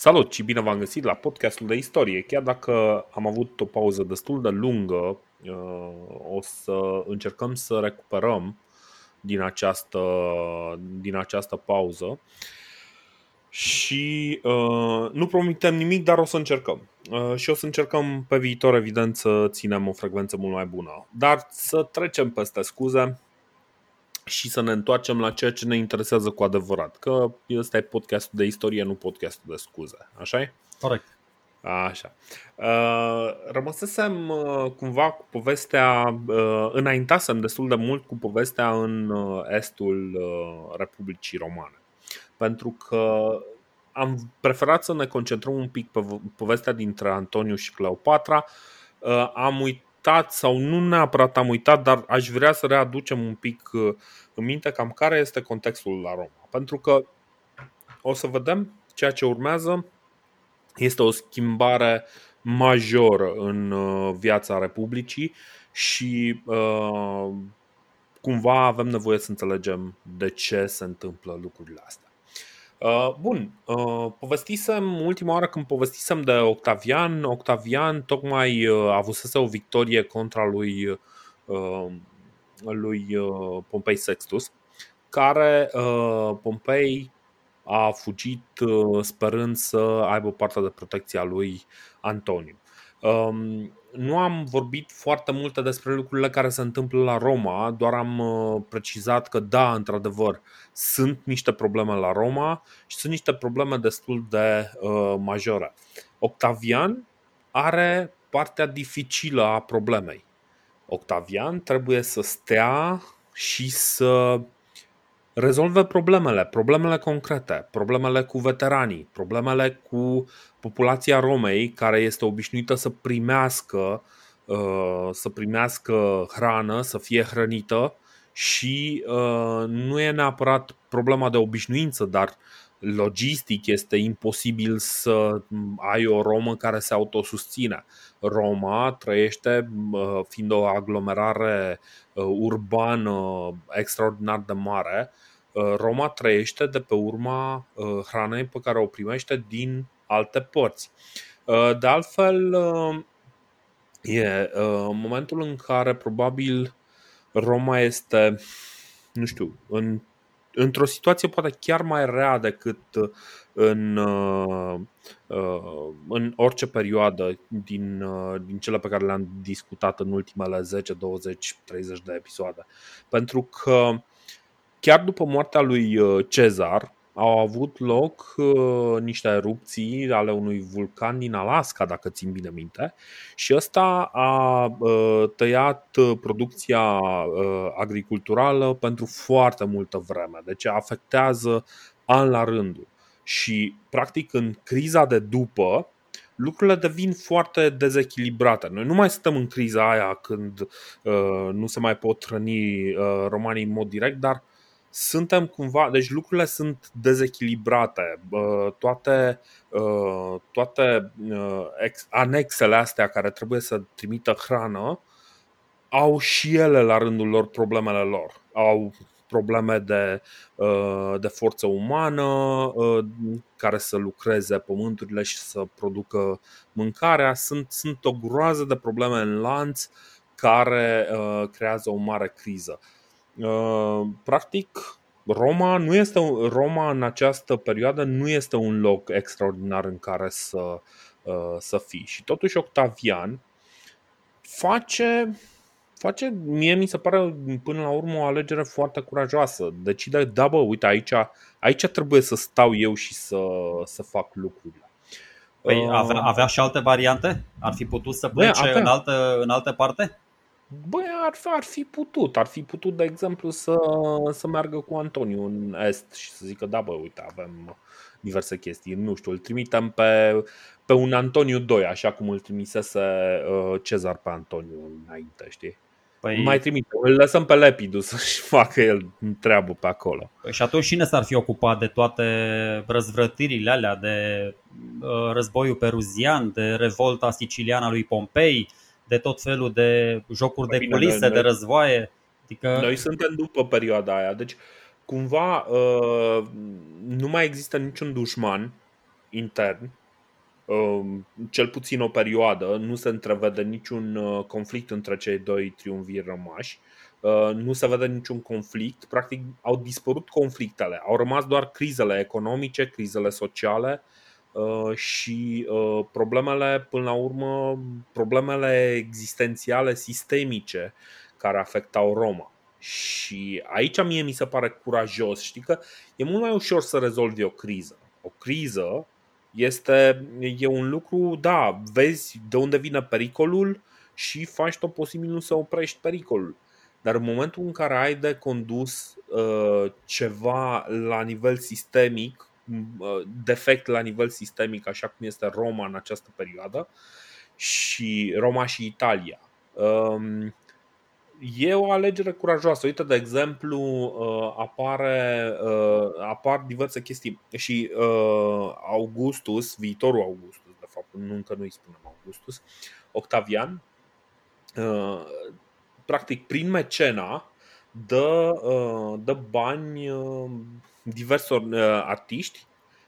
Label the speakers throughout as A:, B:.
A: Salut și bine v-am găsit la podcastul de istorie. Chiar dacă am avut o pauză destul de lungă, uh, o să încercăm să recuperăm din această, din această pauză. Și uh, nu promitem nimic, dar o să încercăm. Uh, și o să încercăm pe viitor, evident, să ținem o frecvență mult mai bună. Dar să trecem peste scuze și să ne întoarcem la ceea ce ne interesează cu adevărat. Că ăsta e podcastul de istorie, nu podcastul de scuze. așa e?
B: Corect.
A: Așa. Uh, rămăsesem uh, cumva cu povestea, uh, înaintasem destul de mult cu povestea în uh, estul uh, Republicii Romane. Pentru că am preferat să ne concentrăm un pic pe povestea dintre Antoniu și Cleopatra. Uh, am uitat, sau nu neapărat am uitat, dar aș vrea să readucem un pic uh, în minte cam care este contextul la Roma. Pentru că o să vedem ceea ce urmează este o schimbare majoră în uh, viața Republicii și uh, cumva avem nevoie să înțelegem de ce se întâmplă lucrurile astea. Uh, bun, uh, povestisem ultima oară când povestisem de Octavian. Octavian tocmai uh, avusese o victorie contra lui, uh, lui uh, Pompei Sextus, care uh, Pompei a fugit uh, sperând să aibă partea de protecția lui Antoniu. Um, nu am vorbit foarte multe despre lucrurile care se întâmplă la Roma, doar am uh, precizat că da, într-adevăr, sunt niște probleme la Roma și sunt niște probleme destul de uh, majore. Octavian are partea dificilă a problemei. Octavian trebuie să stea și să rezolve problemele, problemele concrete, problemele cu veteranii, problemele cu populația Romei care este obișnuită să primească uh, să primească hrană, să fie hrănită și uh, nu e neapărat problema de obișnuință, dar logistic este imposibil să ai o Romă care se autosusține. Roma trăiește, uh, fiind o aglomerare urbană extraordinar de mare, Uh, Roma trăiește de pe urma uh, hranei pe care o primește din alte părți. Uh, de altfel, e momentul în care probabil Roma este, nu știu, în, într-o situație poate chiar mai rea decât în, în orice perioadă din, din cele pe care le-am discutat în ultimele 10, 20, 30 de episoade. Pentru că Chiar după moartea lui uh, Cezar, au avut loc uh, niște erupții ale unui vulcan din Alaska, dacă țin bine minte, și ăsta a uh, tăiat uh, producția uh, agriculturală pentru foarte multă vreme. Deci afectează an la rândul. Și, practic, în criza de după, lucrurile devin foarte dezechilibrate. Noi nu mai suntem în criza aia când uh, nu se mai pot hrăni uh, romanii în mod direct, dar suntem cumva, deci lucrurile sunt dezechilibrate. Toate, toate anexele astea care trebuie să trimită hrană au și ele la rândul lor problemele lor. Au probleme de, de forță umană care să lucreze pământurile și să producă mâncarea. Sunt, sunt o groază de probleme în lanț care creează o mare criză. Uh, practic, Roma nu este Roma în această perioadă nu este un loc extraordinar în care să, uh, să fii. Și totuși Octavian face face, mie mi se pare până la urmă o alegere foarte curajoasă. Decide, da bă, uite aici, aici trebuie să stau eu și să, să fac lucrurile.
B: Păi uh, avea, avea și alte variante? Ar fi putut să plece în, altă, în altă parte?
A: Băi, ar, ar fi putut, ar fi putut, de exemplu, să, să meargă cu Antoniu în Est și să zică, da, bă, uite, avem diverse chestii, nu știu, îl trimitem pe, pe un Antoniu 2, așa cum îl trimisese uh, Cezar pe Antoniu înainte, știi? Păi... Mai trimite, îl lăsăm pe Lepidus să-și facă el treabă pe acolo.
B: Păi și atunci cine s-ar fi ocupat de toate răzvrătirile alea, de uh, războiul peruzian, de revolta siciliană lui Pompei, de tot felul de jocuri de bine, culise, noi, de războaie.
A: Adică... Noi suntem după perioada aia, deci cumva uh, nu mai există niciun dușman intern, um, cel puțin o perioadă, nu se întrevede niciun uh, conflict între cei doi triumviri rămași, uh, nu se vede niciun conflict, practic au dispărut conflictele, au rămas doar crizele economice, crizele sociale și problemele, până la urmă, problemele existențiale sistemice care afectau Roma. Și aici mie mi se pare curajos. Știi că e mult mai ușor să rezolvi o criză. O criză este e un lucru, da, vezi de unde vine pericolul și faci tot posibilul să oprești pericolul. Dar în momentul în care ai de condus uh, ceva la nivel sistemic, uh, defect la nivel sistemic, așa cum este Roma în această perioadă, și Roma și Italia, uh, E o alegere curajoasă. Uite, de exemplu, uh, apare, uh, apar diverse chestii. Și uh, Augustus, viitorul Augustus, de fapt, încă nu îi spunem Augustus, Octavian, practic, prin mecena, dă, dă bani diversor artiști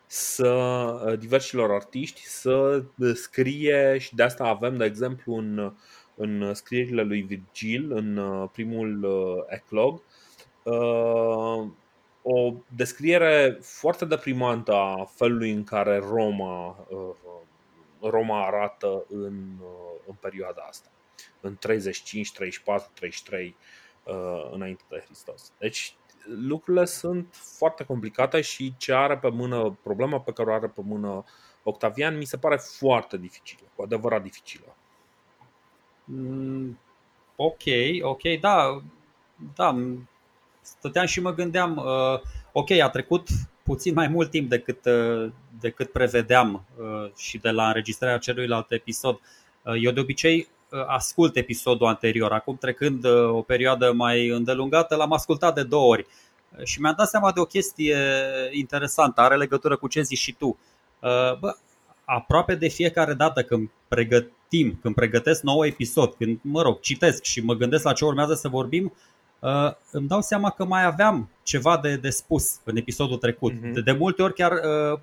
A: să diversilor artiști să scrie și de asta avem, de exemplu, în în scrierile lui Virgil, în uh, primul uh, eclog, uh, o descriere foarte deprimantă a felului în care Roma, Roma arată în, în perioada asta, în 35, 34, 33 înainte de Hristos. Deci lucrurile sunt foarte complicate și ce are pe mână, problema pe care o are pe mână Octavian mi se pare foarte dificilă, cu adevărat dificilă.
B: Mm, ok, ok, da, da, stăteam și mă gândeam, uh, ok, a trecut puțin mai mult timp decât, uh, decât prevedeam uh, și de la înregistrarea celuilalt episod. Uh, eu de obicei uh, ascult episodul anterior, acum trecând uh, o perioadă mai îndelungată, l-am ascultat de două ori uh, și mi-am dat seama de o chestie interesantă, are legătură cu ce zici și tu. Uh, bă, aproape de fiecare dată când pregătim, când pregătesc nou episod, când, mă rog, citesc și mă gândesc la ce urmează să vorbim, uh, îmi dau seama că mai aveam ceva de, de spus în episodul trecut. Uh-huh. De, de multe ori chiar, uh,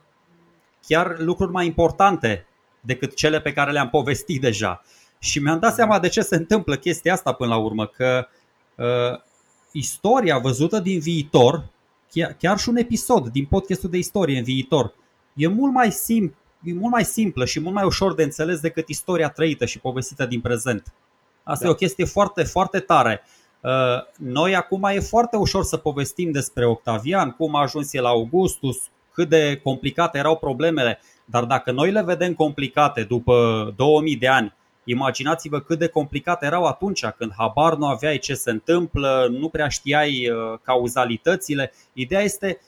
B: chiar lucruri mai importante decât cele pe care le-am povestit deja. Și mi-am dat uh-huh. seama de ce se întâmplă chestia asta până la urmă, că uh, istoria văzută din viitor, chiar, chiar și un episod din podcastul de istorie în viitor, e mult mai simplu e mult mai simplă și mult mai ușor de înțeles decât istoria trăită și povestită din prezent. Asta da. e o chestie foarte, foarte tare. Uh, noi acum e foarte ușor să povestim despre Octavian, cum a ajuns el la Augustus, cât de complicate erau problemele, dar dacă noi le vedem complicate după 2000 de ani, imaginați-vă cât de complicate erau atunci când habar nu aveai ce se întâmplă, nu prea știai uh, cauzalitățile. Ideea este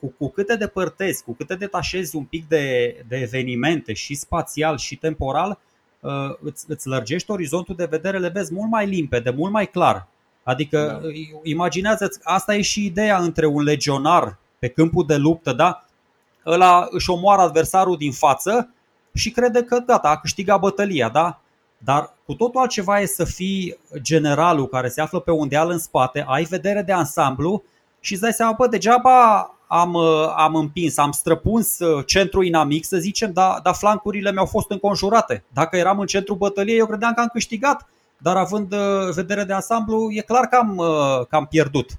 B: cu, cu cât te depărtezi, cu cât te detașezi un pic de, de evenimente și spațial și temporal, uh, îți, îți lărgești orizontul de vedere, le vezi mult mai limpede, mult mai clar. Adică da. imaginează-ți, asta e și ideea între un legionar pe câmpul de luptă, da? Ăla își omoară adversarul din față și crede că gata, a câștigat bătălia, da? Dar cu totul altceva e să fii generalul care se află pe un deal în spate, ai vedere de ansamblu și îți dai seama, bă, degeaba am, uh, am împins, am străpuns uh, centrul inamic, să zicem, dar, dar flancurile mi-au fost înconjurate. Dacă eram în centrul bătăliei, eu credeam că am câștigat, dar având uh, vedere de ansamblu, e clar că am, că am pierdut.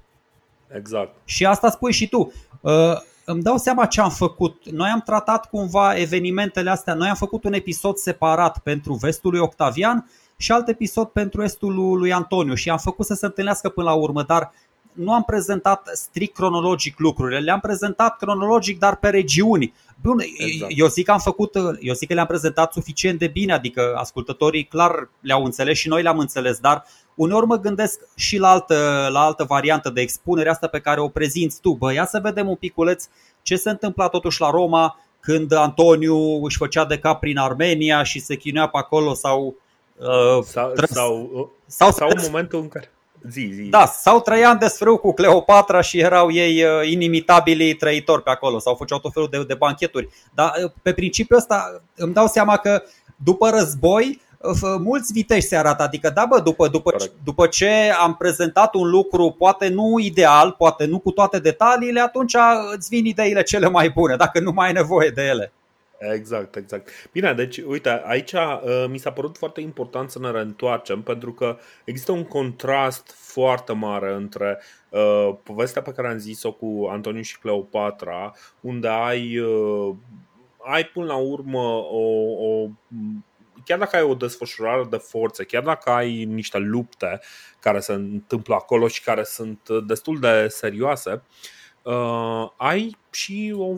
A: Exact.
B: Și asta spui și tu. Îmi dau seama ce am făcut. Noi am tratat cumva evenimentele astea, noi am făcut un episod separat pentru vestul lui Octavian și alt episod pentru estul lui Antoniu și am făcut să se întâlnească până la urmă, dar nu am prezentat strict cronologic lucrurile, le-am prezentat cronologic, dar pe regiuni. Bun, exact. eu zic că am făcut, eu zic că le-am prezentat suficient de bine, adică ascultătorii clar le-au înțeles și noi le-am înțeles, dar uneori mă gândesc și la altă, la altă variantă de expunere, asta pe care o prezinți tu. Bă, ia să vedem un piculeț ce se întâmpla totuși la Roma când Antoniu își făcea de cap prin Armenia și se chinuia pe acolo sau
A: Uh, sau, sau, sau, sau în momentul în care Zi, zi.
B: Da, sau Traian desfrâu cu Cleopatra și erau ei uh, inimitabili trăitori pe acolo sau făceau tot felul de, de bancheturi. Dar uh, pe principiul ăsta îmi dau seama că după război uh, mulți vitești se arată, adică da bă, după, după, după ce am prezentat un lucru poate nu ideal, poate nu cu toate detaliile, atunci îți vin ideile cele mai bune, dacă nu mai ai nevoie de ele.
A: Exact, exact. Bine, deci, uite, aici uh, mi s-a părut foarte important să ne reîntoarcem pentru că există un contrast foarte mare între uh, povestea pe care am zis-o cu Antoniu și Cleopatra, unde ai, uh, ai până la urmă o, o chiar dacă ai o desfășurare de forțe, chiar dacă ai niște lupte care se întâmplă acolo și care sunt destul de serioase, uh, ai și o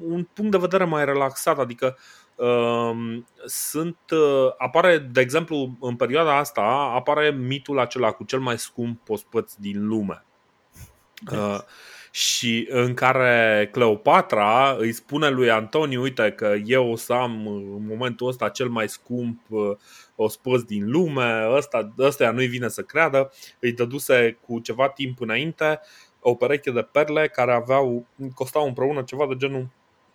A: un punct de vedere mai relaxat, adică uh, sunt, uh, apare, de exemplu, în perioada asta apare mitul acela cu cel mai scump ospăț din lume. Uh, și în care Cleopatra îi spune lui Antoniu, uite că eu o să am în momentul ăsta cel mai scump uh, ospăț din lume, ăsta, ăsta nu-i vine să creadă, îi dăduse cu ceva timp înainte o pereche de perle care aveau, costau împreună ceva de genul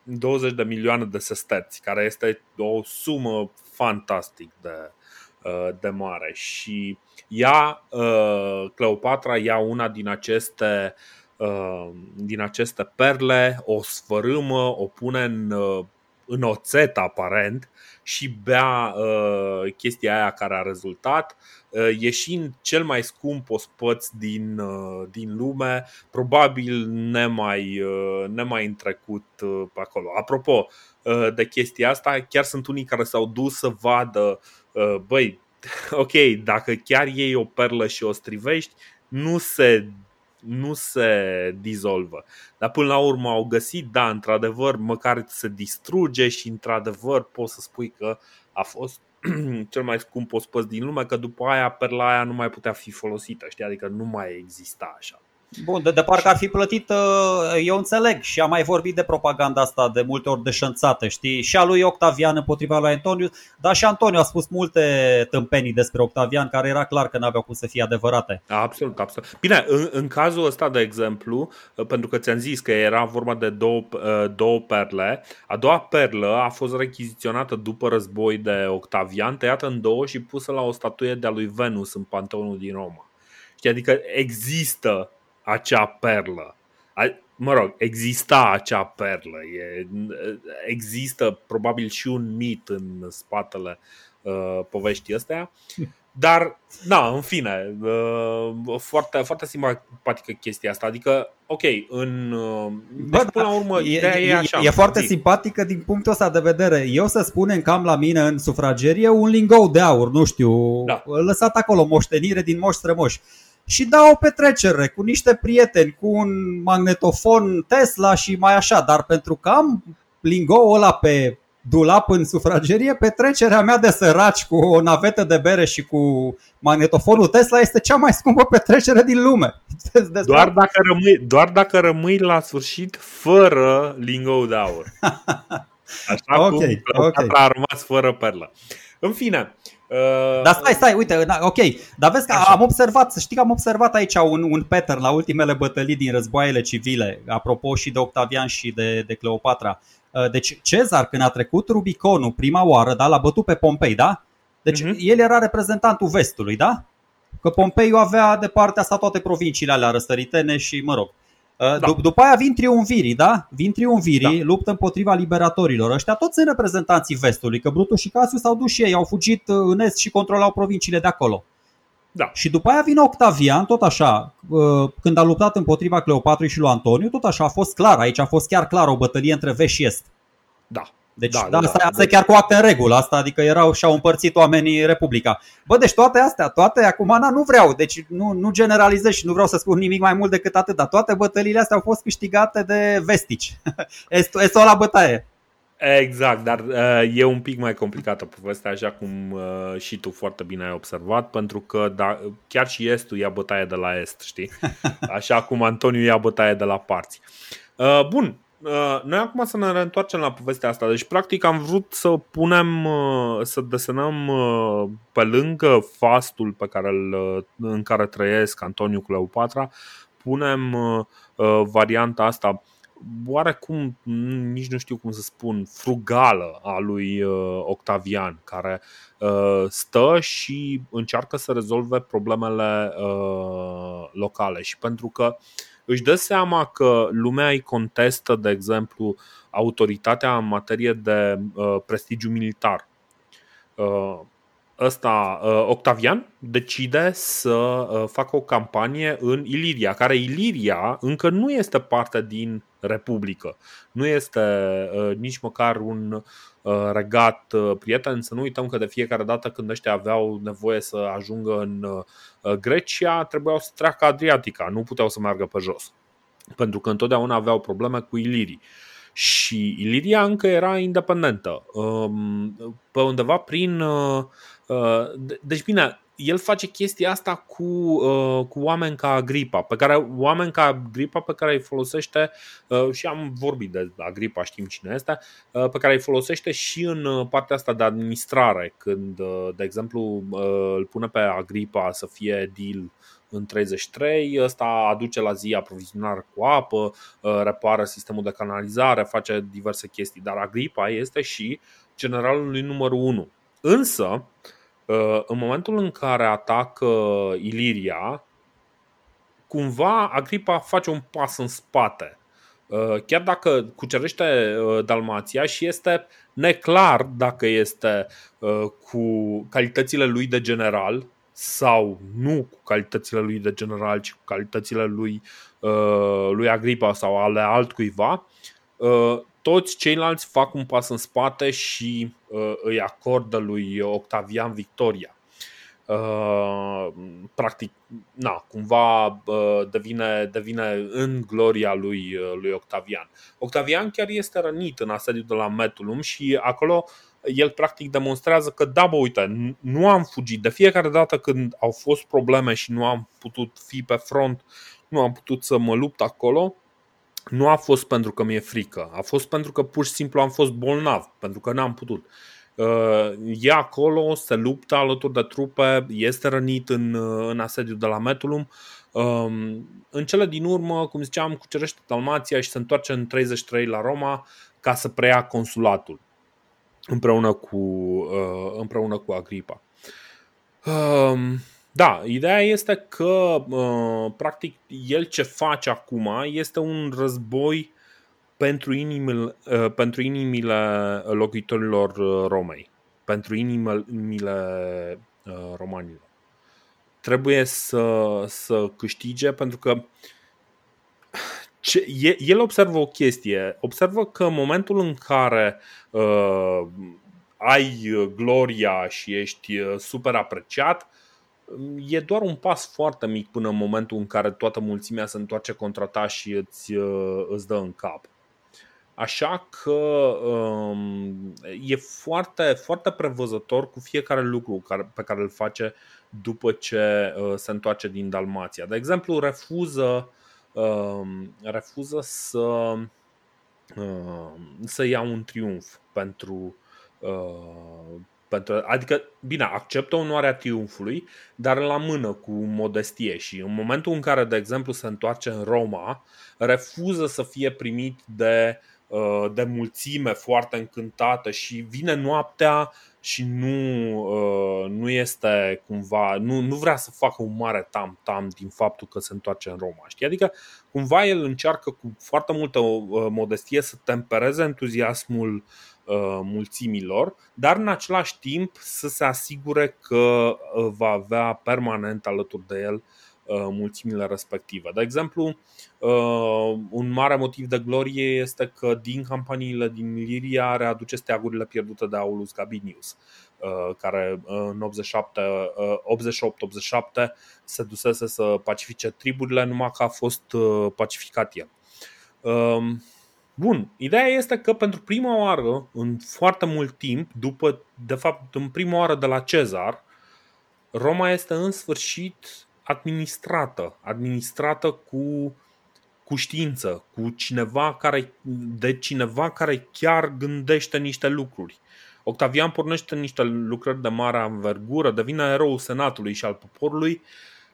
A: 20 de milioane de sesterți, care este o sumă fantastic de, uh, de mare. Și ea, uh, Cleopatra, ia una din aceste, uh, din aceste perle, o sfărâmă, o pune în, în oțet aparent și bea chestia aia care a rezultat Uh, ieșind cel mai scump ospăț din, uh, din lume, probabil nemai, uh, nemai în trecut pe acolo. Apropo de chestia asta, chiar sunt unii care s-au dus să vadă, băi, ok, dacă chiar iei o perlă și o strivești, nu se nu se dizolvă. Dar până la urmă au găsit, da, într-adevăr, măcar se distruge și într-adevăr poți să spui că a fost cel mai scump ospăț din lume, că după aia perla aia nu mai putea fi folosită, știi? adică nu mai exista așa.
B: Bun, de, de parcă ar fi plătit, uh, eu înțeleg și am mai vorbit de propaganda asta de multe ori deșanțată, știi? Și a lui Octavian împotriva lui Antoniu, dar și Antoniu a spus multe tâmpenii despre Octavian care era clar că n-aveau cum să fie adevărate.
A: Absolut, absolut. Bine, în, în cazul ăsta, de exemplu, uh, pentru că ți-am zis că era vorba de două, uh, două perle, a doua perlă a fost rechiziționată după război de Octavian, tăiată în două și pusă la o statuie de-a lui Venus în Panteonul din Roma. Știi? Adică există acea perlă. Mă rog, exista acea perlă. E, există probabil și un mit în spatele uh, poveștii astea. Dar, da, în fine, uh, foarte, foarte simpatică chestia asta. Adică, ok, în. Uh, deci, până la urmă,
B: e, e, așa. E foarte zi. simpatică din punctul ăsta de vedere. Eu să spunem că am la mine în sufragerie un lingou de aur, nu știu, da. lăsat acolo, moștenire din moș strămoși și da o petrecere cu niște prieteni, cu un magnetofon Tesla și mai așa, dar pentru că am lingoul ăla pe dulap în sufragerie, petrecerea mea de săraci cu o navetă de bere și cu magnetofonul Tesla este cea mai scumpă petrecere din lume.
A: Doar dacă rămâi, doar dacă rămâi la sfârșit fără lingou de aur. Așa okay, cum okay. a rămas fără perlă. În fine,
B: Uh, Dar stai, stai, uite, ok. Dar vezi că Așa. am observat, să știi că am observat aici un, un pattern la ultimele bătălii din războaiele civile, apropo și de Octavian și de, de Cleopatra. Uh, deci Cezar, când a trecut Rubiconul prima oară, da, l-a bătut pe Pompei, da? Deci uh-huh. el era reprezentantul vestului, da? Că Pompeiu avea de partea asta toate provinciile alea răsăritene și, mă rog, da. D- după aia vin triumvirii, da? Vin triumvirii, da. luptă împotriva liberatorilor. Ăștia toți sunt reprezentanții vestului, că Brutus și Cassius s-au dus și ei, au fugit uh, în est și controlau provinciile de acolo. Da. Și după aia vine Octavian, tot așa, uh, când a luptat împotriva Cleopatrei și lui Antoniu, tot așa a fost clar, aici a fost chiar clar o bătălie între vest și est.
A: Da.
B: Deci, da, da, da, asta, asta deci... e chiar cu acte în regulă, asta, adică erau și-au împărțit oamenii Republica. Bă, deci toate astea, toate, acum na, nu vreau, deci nu, nu generalizez și nu vreau să spun nimic mai mult decât atât, dar toate bătăliile astea au fost câștigate de vestici. este, este o la bătaie.
A: Exact, dar uh, e un pic mai complicată povestea, așa cum uh, și tu foarte bine ai observat, pentru că da, chiar și Estul ia bătaie de la Est, știi? Așa cum Antoniu ia bătaie de la parți. Uh, bun, Uh, noi acum să ne reîntoarcem la povestea asta. Deci, practic, am vrut să punem, uh, să desenăm uh, pe lângă fastul pe care îl, în care trăiesc Antoniu Cleopatra, punem varianta asta oarecum, nici nu știu cum să spun, frugală a lui Octavian, care stă și încearcă să rezolve problemele locale. Și pentru că își dă seama că lumea îi contestă, de exemplu, autoritatea în materie de uh, prestigiu militar. Uh, ăsta, uh, Octavian, decide să uh, facă o campanie în Iliria, care Iliria încă nu este parte din Republică. Nu este uh, nici măcar un regat prieten. Să nu uităm că de fiecare dată când ăștia aveau nevoie să ajungă în Grecia, trebuiau să treacă Adriatica, nu puteau să meargă pe jos. Pentru că întotdeauna aveau probleme cu Ilirii și Iliria încă era independentă. Um, pe undeva prin Uh, deci bine, el face chestia asta cu, uh, cu oameni ca Agripa, pe care, oameni ca Agripa pe care îi folosește uh, și am vorbit de Agripa, știm cine este, pe care îi folosește și în partea asta de administrare, când, de exemplu, îl pune pe Agripa să fie deal în 33, ăsta aduce la zi aprovizionare cu apă, repară sistemul de canalizare, face diverse chestii, dar Agripa este și generalul lui numărul 1. Însă, uh, Uh, în momentul în care atacă Iliria, cumva Agripa face un pas în spate. Uh, chiar dacă cucerește uh, Dalmația și este neclar dacă este cu calitățile lui de general sau nu cu calitățile lui de general, ci cu calitățile lui, lui Agripa sau ale altcuiva, toți ceilalți fac un pas în spate și uh, îi acordă lui Octavian victoria. Uh, practic, na, cumva uh, devine, devine în gloria lui, uh, lui Octavian. Octavian chiar este rănit în asediul de la Metulum și acolo el practic demonstrează că da, bă, uite, nu am fugit. De fiecare dată când au fost probleme și nu am putut fi pe front, nu am putut să mă lupt acolo, nu a fost pentru că mi-e frică, a fost pentru că pur și simplu am fost bolnav, pentru că n-am putut. Uh, e acolo, se luptă alături de trupe, este rănit în, uh, în asediu de la Metulum. Um, în cele din urmă, cum ziceam, cucerește Dalmația și se întoarce în 33 la Roma ca să preia consulatul împreună cu, uh, împreună cu Agripa. Um, da, ideea este că, uh, practic, el ce face acum este un război pentru inimile, uh, pentru inimile locuitorilor uh, Romei, pentru inimile romanilor. Trebuie să, să câștige pentru că ce, el observă o chestie, observă că în momentul în care uh, ai gloria și ești super apreciat, e doar un pas foarte mic până în momentul în care toată mulțimea se întoarce contra ta și îți, uh, îți dă în cap. Așa că um, e foarte, foarte prevăzător cu fiecare lucru care, pe care îl face după ce uh, se întoarce din Dalmația. De exemplu, refuză, um, refuză să, uh, să ia un triumf pentru, uh, pentru, adică, bine, acceptă onoarea triumfului, dar la mână cu modestie și în momentul în care, de exemplu, se întoarce în Roma, refuză să fie primit de, uh, de mulțime foarte încântată și vine noaptea și nu, uh, nu este cumva, nu, nu vrea să facă un mare tam-tam din faptul că se întoarce în Roma. Știi? Adică cumva el încearcă cu foarte multă uh, modestie să tempereze entuziasmul uh, Uh, mulțimilor, dar în același timp să se asigure că uh, va avea permanent alături de el uh, mulțimile respective. De exemplu, un mare motiv de glorie este că din campaniile din Liria readuce steagurile pierdute de Aulus Gabinius, care în 88-87 se dusese să pacifice triburile, numai că a fost pacificat el. Um, Bun, ideea este că pentru prima oară, în foarte mult timp, după, de fapt, în prima oară de la Cezar, Roma este în sfârșit administrată, administrată cu, cu știință, cu cineva care, de cineva care chiar gândește niște lucruri. Octavian pornește niște lucrări de mare învergură, devine erou senatului și al poporului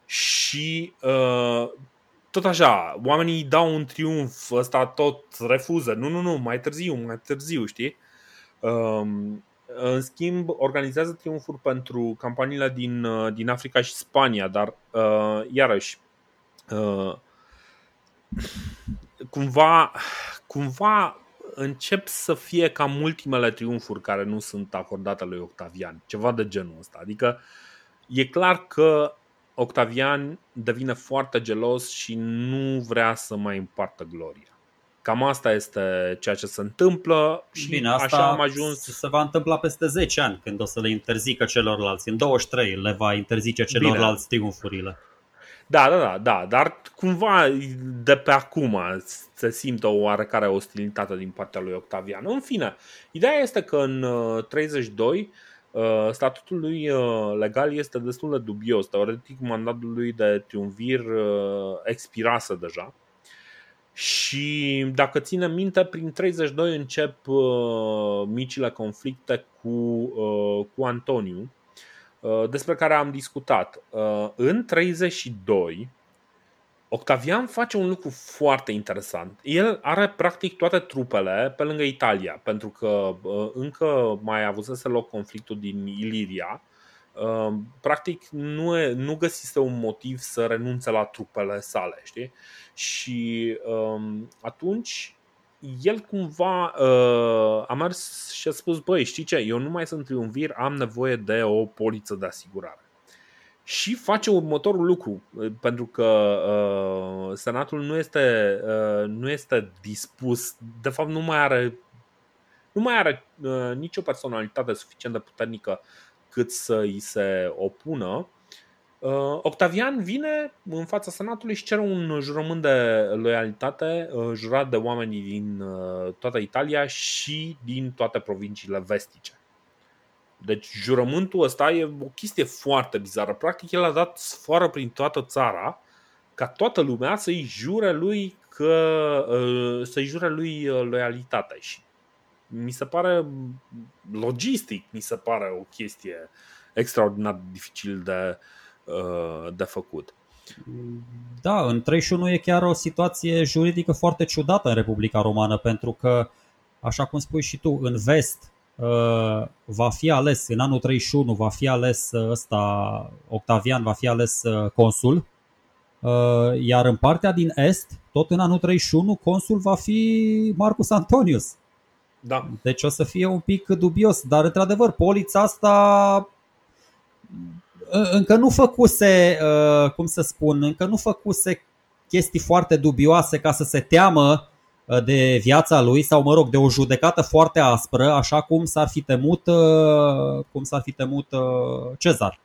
A: și uh, tot așa, oamenii dau un triumf, ăsta tot refuză. Nu, nu, nu, mai târziu, mai târziu, știi? Um, în schimb, organizează triumfuri pentru campaniile din, uh, din Africa și Spania, dar uh, iarăși uh, cumva, cumva încep să fie cam ultimele triumfuri care nu sunt acordate lui Octavian, ceva de genul ăsta. Adică e clar că Octavian devine foarte gelos și nu vrea să mai împartă gloria. Cam asta este ceea ce se întâmplă și
B: Bine, asta
A: așa am ajuns.
B: Se va întâmpla peste 10 ani când o să le interzică celorlalți. În 23 le va interzice celorlalți Bine. triumfurile.
A: Da, da, da, da, dar cumva de pe acum se simte o oarecare ostilitate din partea lui Octavian. În fine, ideea este că în 32 uh, uh, statutul lui uh, legal este destul de dubios. Teoretic, mandatul lui de triumvir expirase deja. Și dacă ținem minte, prin 32 încep micile conflicte cu, cu Antoniu, Uh, despre care am discutat. Uh, în 32, Octavian face un lucru foarte interesant. El are practic toate trupele pe lângă Italia, pentru că uh, încă mai avusese loc conflictul din Iliria. Practic nu, e, nu găsise un motiv să renunțe la trupele sale, știi? Și um, atunci el cumva uh, a mers și a spus, băi, știi ce, eu nu mai sunt triumvir, am nevoie de o poliță de asigurare. Și face următorul lucru, uh, pentru că uh, Senatul nu este, uh, nu este dispus, de fapt nu mai are, nu mai are uh, nicio personalitate suficient de puternică cât să îi se opună Uh, Octavian vine în fața Senatului și cere un jurământ de loialitate uh, jurat de oamenii din uh, toată Italia și din toate provinciile vestice. Deci jurământul ăsta e o chestie foarte bizară. Practic el a dat sfoară prin toată țara ca toată lumea să-i jure lui că să-i jure lui loialitate și mi se pare logistic, mi se pare o chestie extraordinar de dificil de, Uh, de făcut.
B: Da, în 31 e chiar o situație juridică foarte ciudată în Republica Romană, pentru că, așa cum spui și tu, în vest uh, va fi ales, în anul 31 va fi ales uh, ăsta, Octavian va fi ales consul, iar în partea din est, tot în anul 31, consul va fi Marcus Antonius.
A: Da.
B: Deci o să fie un pic dubios, dar într-adevăr, polița asta încă nu făcuse, uh, cum să spun, încă nu făcuse chestii foarte dubioase ca să se teamă uh, de viața lui sau, mă rog, de o judecată foarte aspră, așa cum s-ar fi temut, uh, cum s-ar fi temut Cezar.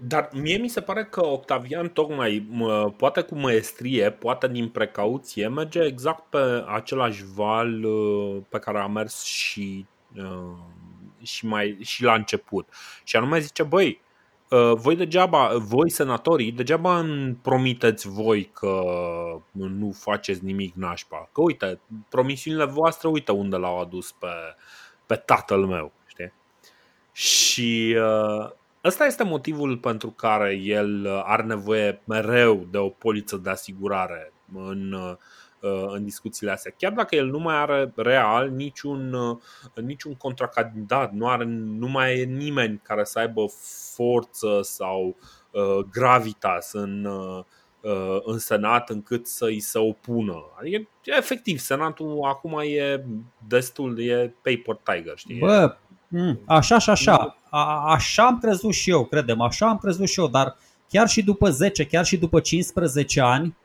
A: Dar mie mi se pare că Octavian tocmai poate cu măestrie, poate din precauție, merge exact pe același val pe care a mers și, și, mai, și la început. Și anume zice, băi, Uh, voi degeaba, voi senatorii, degeaba îmi promiteți voi că nu faceți nimic nașpa. Că uite, promisiunile voastre, uite unde l-au adus pe, pe tatăl meu. Știi? Și uh, ăsta este motivul pentru care el are nevoie mereu de o poliță de asigurare în uh, Uh, în discuțiile astea. Chiar dacă el nu mai are real niciun, uh, niciun contracandidat, nu, are, nu mai e nimeni care să aibă forță sau uh, gravitas în, uh, în Senat încât să îi se opună. Adică, efectiv, Senatul acum e destul, e paper tiger, știi?
B: Bă, așa și așa. A, așa am crezut și eu, credem, așa am crezut și eu, dar chiar și după 10, chiar și după 15 ani,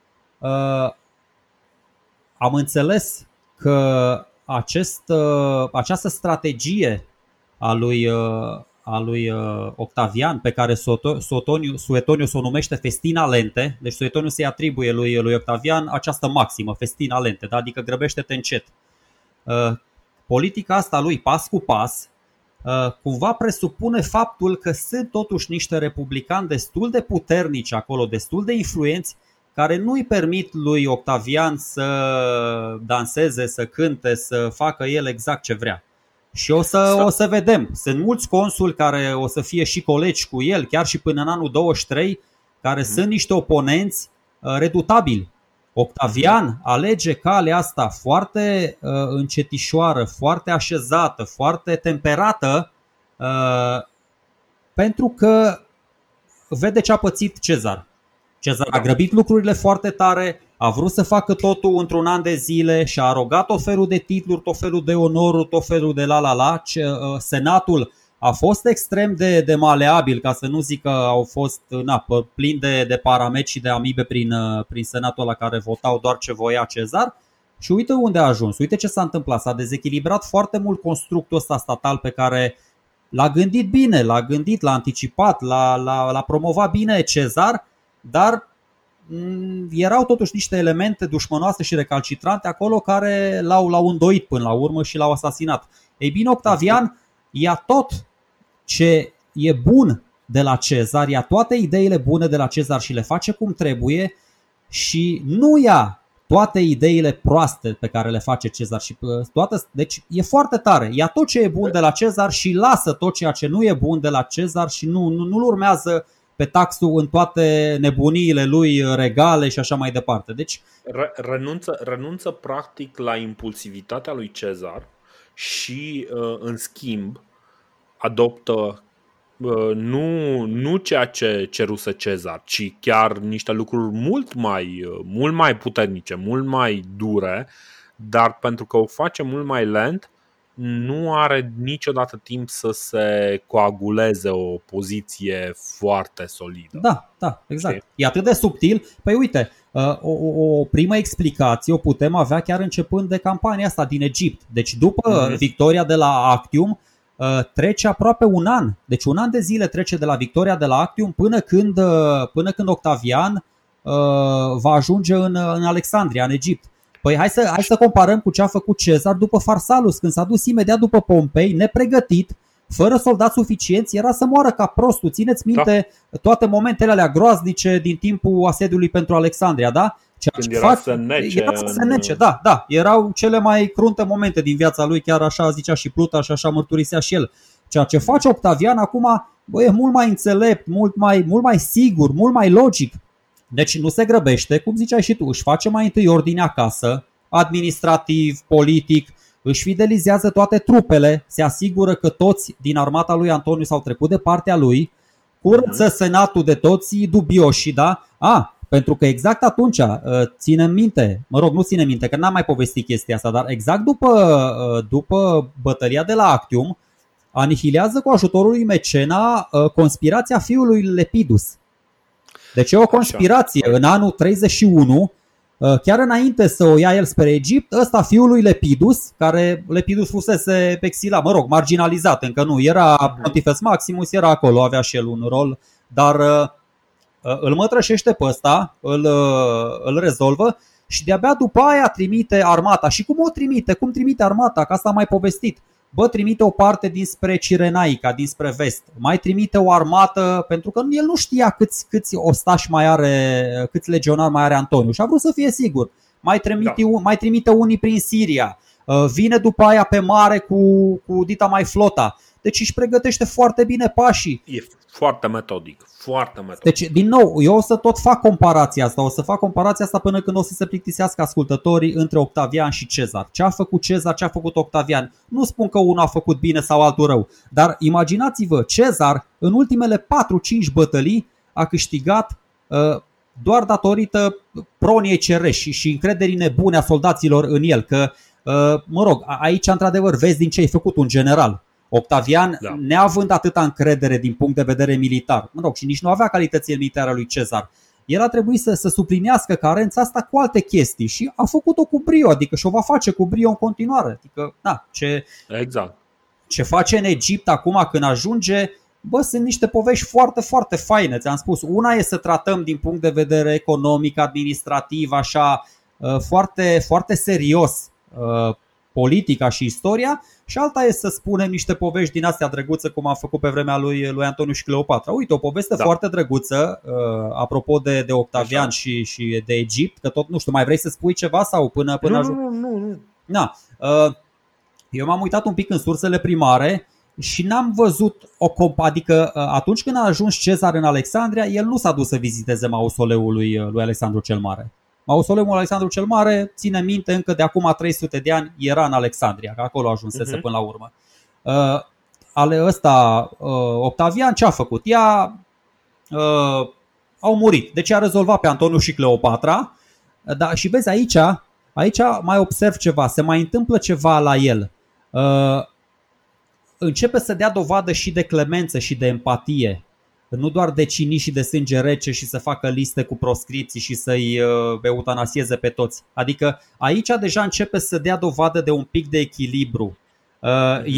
B: am înțeles că acest, uh, această strategie a lui, uh, a lui uh, Octavian, pe care Suetoniu, Suetoniu o numește festina lente, deci Suetoniu se atribuie lui, lui Octavian această maximă, festina lente, da? adică grăbește-te încet. Politica asta lui, pas cu pas, cumva presupune faptul că sunt totuși niște republicani destul de puternici acolo, destul de influenți, care nu îi permit lui Octavian să danseze, să cânte, să facă el exact ce vrea. Și o să, o să vedem. Sunt mulți consuli care o să fie și colegi cu el, chiar și până în anul 23, care mm. sunt niște oponenți uh, redutabili. Octavian alege calea asta foarte uh, încetișoară, foarte așezată, foarte temperată, uh, pentru că vede ce a pățit Cezar Cezar a grăbit lucrurile foarte tare, a vrut să facă totul într-un an de zile și a arogat tot felul de titluri, tot felul de onoruri, tot felul de la la la. Senatul a fost extrem de, de maleabil, ca să nu zic că au fost na, plin de, de parametri și de amibe prin, uh, prin senatul la care votau doar ce voia Cezar. Și uite unde a ajuns, uite ce s-a întâmplat. S-a dezechilibrat foarte mult constructul ăsta statal pe care l-a gândit bine, l-a gândit, l-a anticipat, l-a, l-a, l-a promovat bine Cezar, dar mm, erau totuși niște elemente dușmănoase și recalcitrante acolo care l-au, l-au îndoit până la urmă și l-au asasinat. Ei bine, Octavian ia tot ce e bun de la Cezar, ia toate ideile bune de la Cezar și le face cum trebuie și nu ia toate ideile proaste pe care le face Cezar și uh, toate, deci e foarte tare. Ia tot ce e bun de la Cezar și lasă tot ceea ce nu e bun de la Cezar și nu, nu, nu-l urmează pe taxul în toate nebuniile lui regale și așa mai departe. Deci
A: renunță, renunță practic la impulsivitatea lui Cezar și uh, în schimb adoptă uh, nu, nu ceea ce ceruse Cezar, ci chiar niște lucruri mult mai, uh, mult mai puternice, mult mai dure, dar pentru că o face mult mai lent, nu are niciodată timp să se coaguleze o poziție foarte solidă.
B: Da, da, exact. Știi? E atât de subtil. Păi uite, uh, o, o primă explicație o putem avea chiar începând de campania asta din Egipt. Deci după mm-hmm. victoria de la Actium, Uh, trece aproape un an. Deci un an de zile trece de la victoria de la Actium până când, uh, până când Octavian uh, va ajunge în, în Alexandria, în Egipt. Păi hai să, hai să comparăm cu ce a făcut Cezar după Farsalus, când s-a dus imediat după Pompei, nepregătit, fără soldați suficienți, era să moară ca prostul. Țineți minte da. toate momentele alea groaznice din timpul asediului pentru Alexandria, da?
A: Ceea Când ce era fac, să nece.
B: Era să nece, da, da. Erau cele mai crunte momente din viața lui, chiar așa zicea și Pluta și așa mărturisea și el. Ceea ce face Octavian acum bă, e mult mai înțelept, mult mai, mult mai sigur, mult mai logic. Deci nu se grăbește, cum ziceai și tu, își face mai întâi ordine acasă, administrativ, politic, își fidelizează toate trupele, se asigură că toți din armata lui Antoniu s-au trecut de partea lui, curăță mhm. senatul de toți dubioși, da? A, pentru că exact atunci, uh, ținem minte, mă rog, nu ținem minte, că n-am mai povestit chestia asta, dar exact după, uh, după bătălia de la Actium, anihilează cu ajutorul lui Mecena uh, conspirația fiului Lepidus. Deci e o conspirație. În anul 31, chiar înainte să o ia el spre Egipt, ăsta fiul lui Lepidus, care Lepidus fusese exilat, mă rog, marginalizat, încă nu, era Pontifex Maximus, era acolo, avea și el un rol, dar Uh, îl mătrășește pe ăsta, îl, uh, îl rezolvă și de-abia după aia trimite armata. Și cum o trimite? Cum trimite armata? Că asta am mai povestit. Bă, trimite o parte dinspre Cirenaica, dinspre vest. Mai trimite o armată, pentru că el nu știa câți, câți ostași mai are, câți legionari mai are Antoniu și a vrut să fie sigur. Mai trimite, da. mai trimite unii prin Siria. Uh, vine după aia pe mare cu, cu dita mai flota. Deci își pregătește foarte bine pașii.
A: E foarte metodic, foarte metodic.
B: Deci, din nou, eu o să tot fac comparația asta, o să fac comparația asta până când o să se plictisească ascultătorii între Octavian și Cezar. Ce a făcut Cezar, ce a făcut Octavian? Nu spun că unul a făcut bine sau altul rău, dar imaginați-vă, Cezar, în ultimele 4-5 bătălii, a câștigat uh, doar datorită proniei cereși și încrederii nebune a soldaților în el, că, uh, mă rog, aici într-adevăr vezi din ce ai făcut un general Octavian, da. neavând atâta încredere din punct de vedere militar, mă rog, și nici nu avea calitățile militare lui Cezar, el a trebuit să, să suplinească carența asta cu alte chestii și a făcut-o cu brio, adică și o va face cu brio în continuare. Adică, na, ce,
A: exact.
B: ce face în Egipt acum când ajunge, bă, sunt niște povești foarte, foarte faine. Ți-am spus, una e să tratăm din punct de vedere economic, administrativ, așa, uh, foarte, foarte serios uh, politica și istoria și alta e să spunem niște povești din astea drăguțe cum am făcut pe vremea lui, lui Antoniu și Cleopatra. Uite, o poveste da. foarte drăguță uh, apropo de, de Octavian și, și de Egipt, că tot nu știu, mai vrei să spui ceva sau până până
A: nu, nu, nu, nu.
B: Na, uh, eu m-am uitat un pic în sursele primare și n-am văzut o comp, adică uh, atunci când a ajuns Cezar în Alexandria, el nu s-a dus să viziteze mausoleul lui, uh, lui Alexandru cel Mare. Mausoleul Alexandru cel Mare, ține minte, încă de acum 300 de ani era în Alexandria, că acolo ajunsese uh-huh. până la urmă. Uh, ale ăsta, uh, Octavian, ce a făcut? Ea uh, au murit. Deci a rezolvat pe Antoniu și Cleopatra. Da, și vezi aici, aici mai observ ceva, se mai întâmplă ceva la el. Uh, începe să dea dovadă și de clemență și de empatie. Nu doar de cini și de sânge rece și să facă liste cu proscripții și să-i uh, eutanasieze pe toți. Adică aici deja începe să dea dovadă de un pic de echilibru. Uh,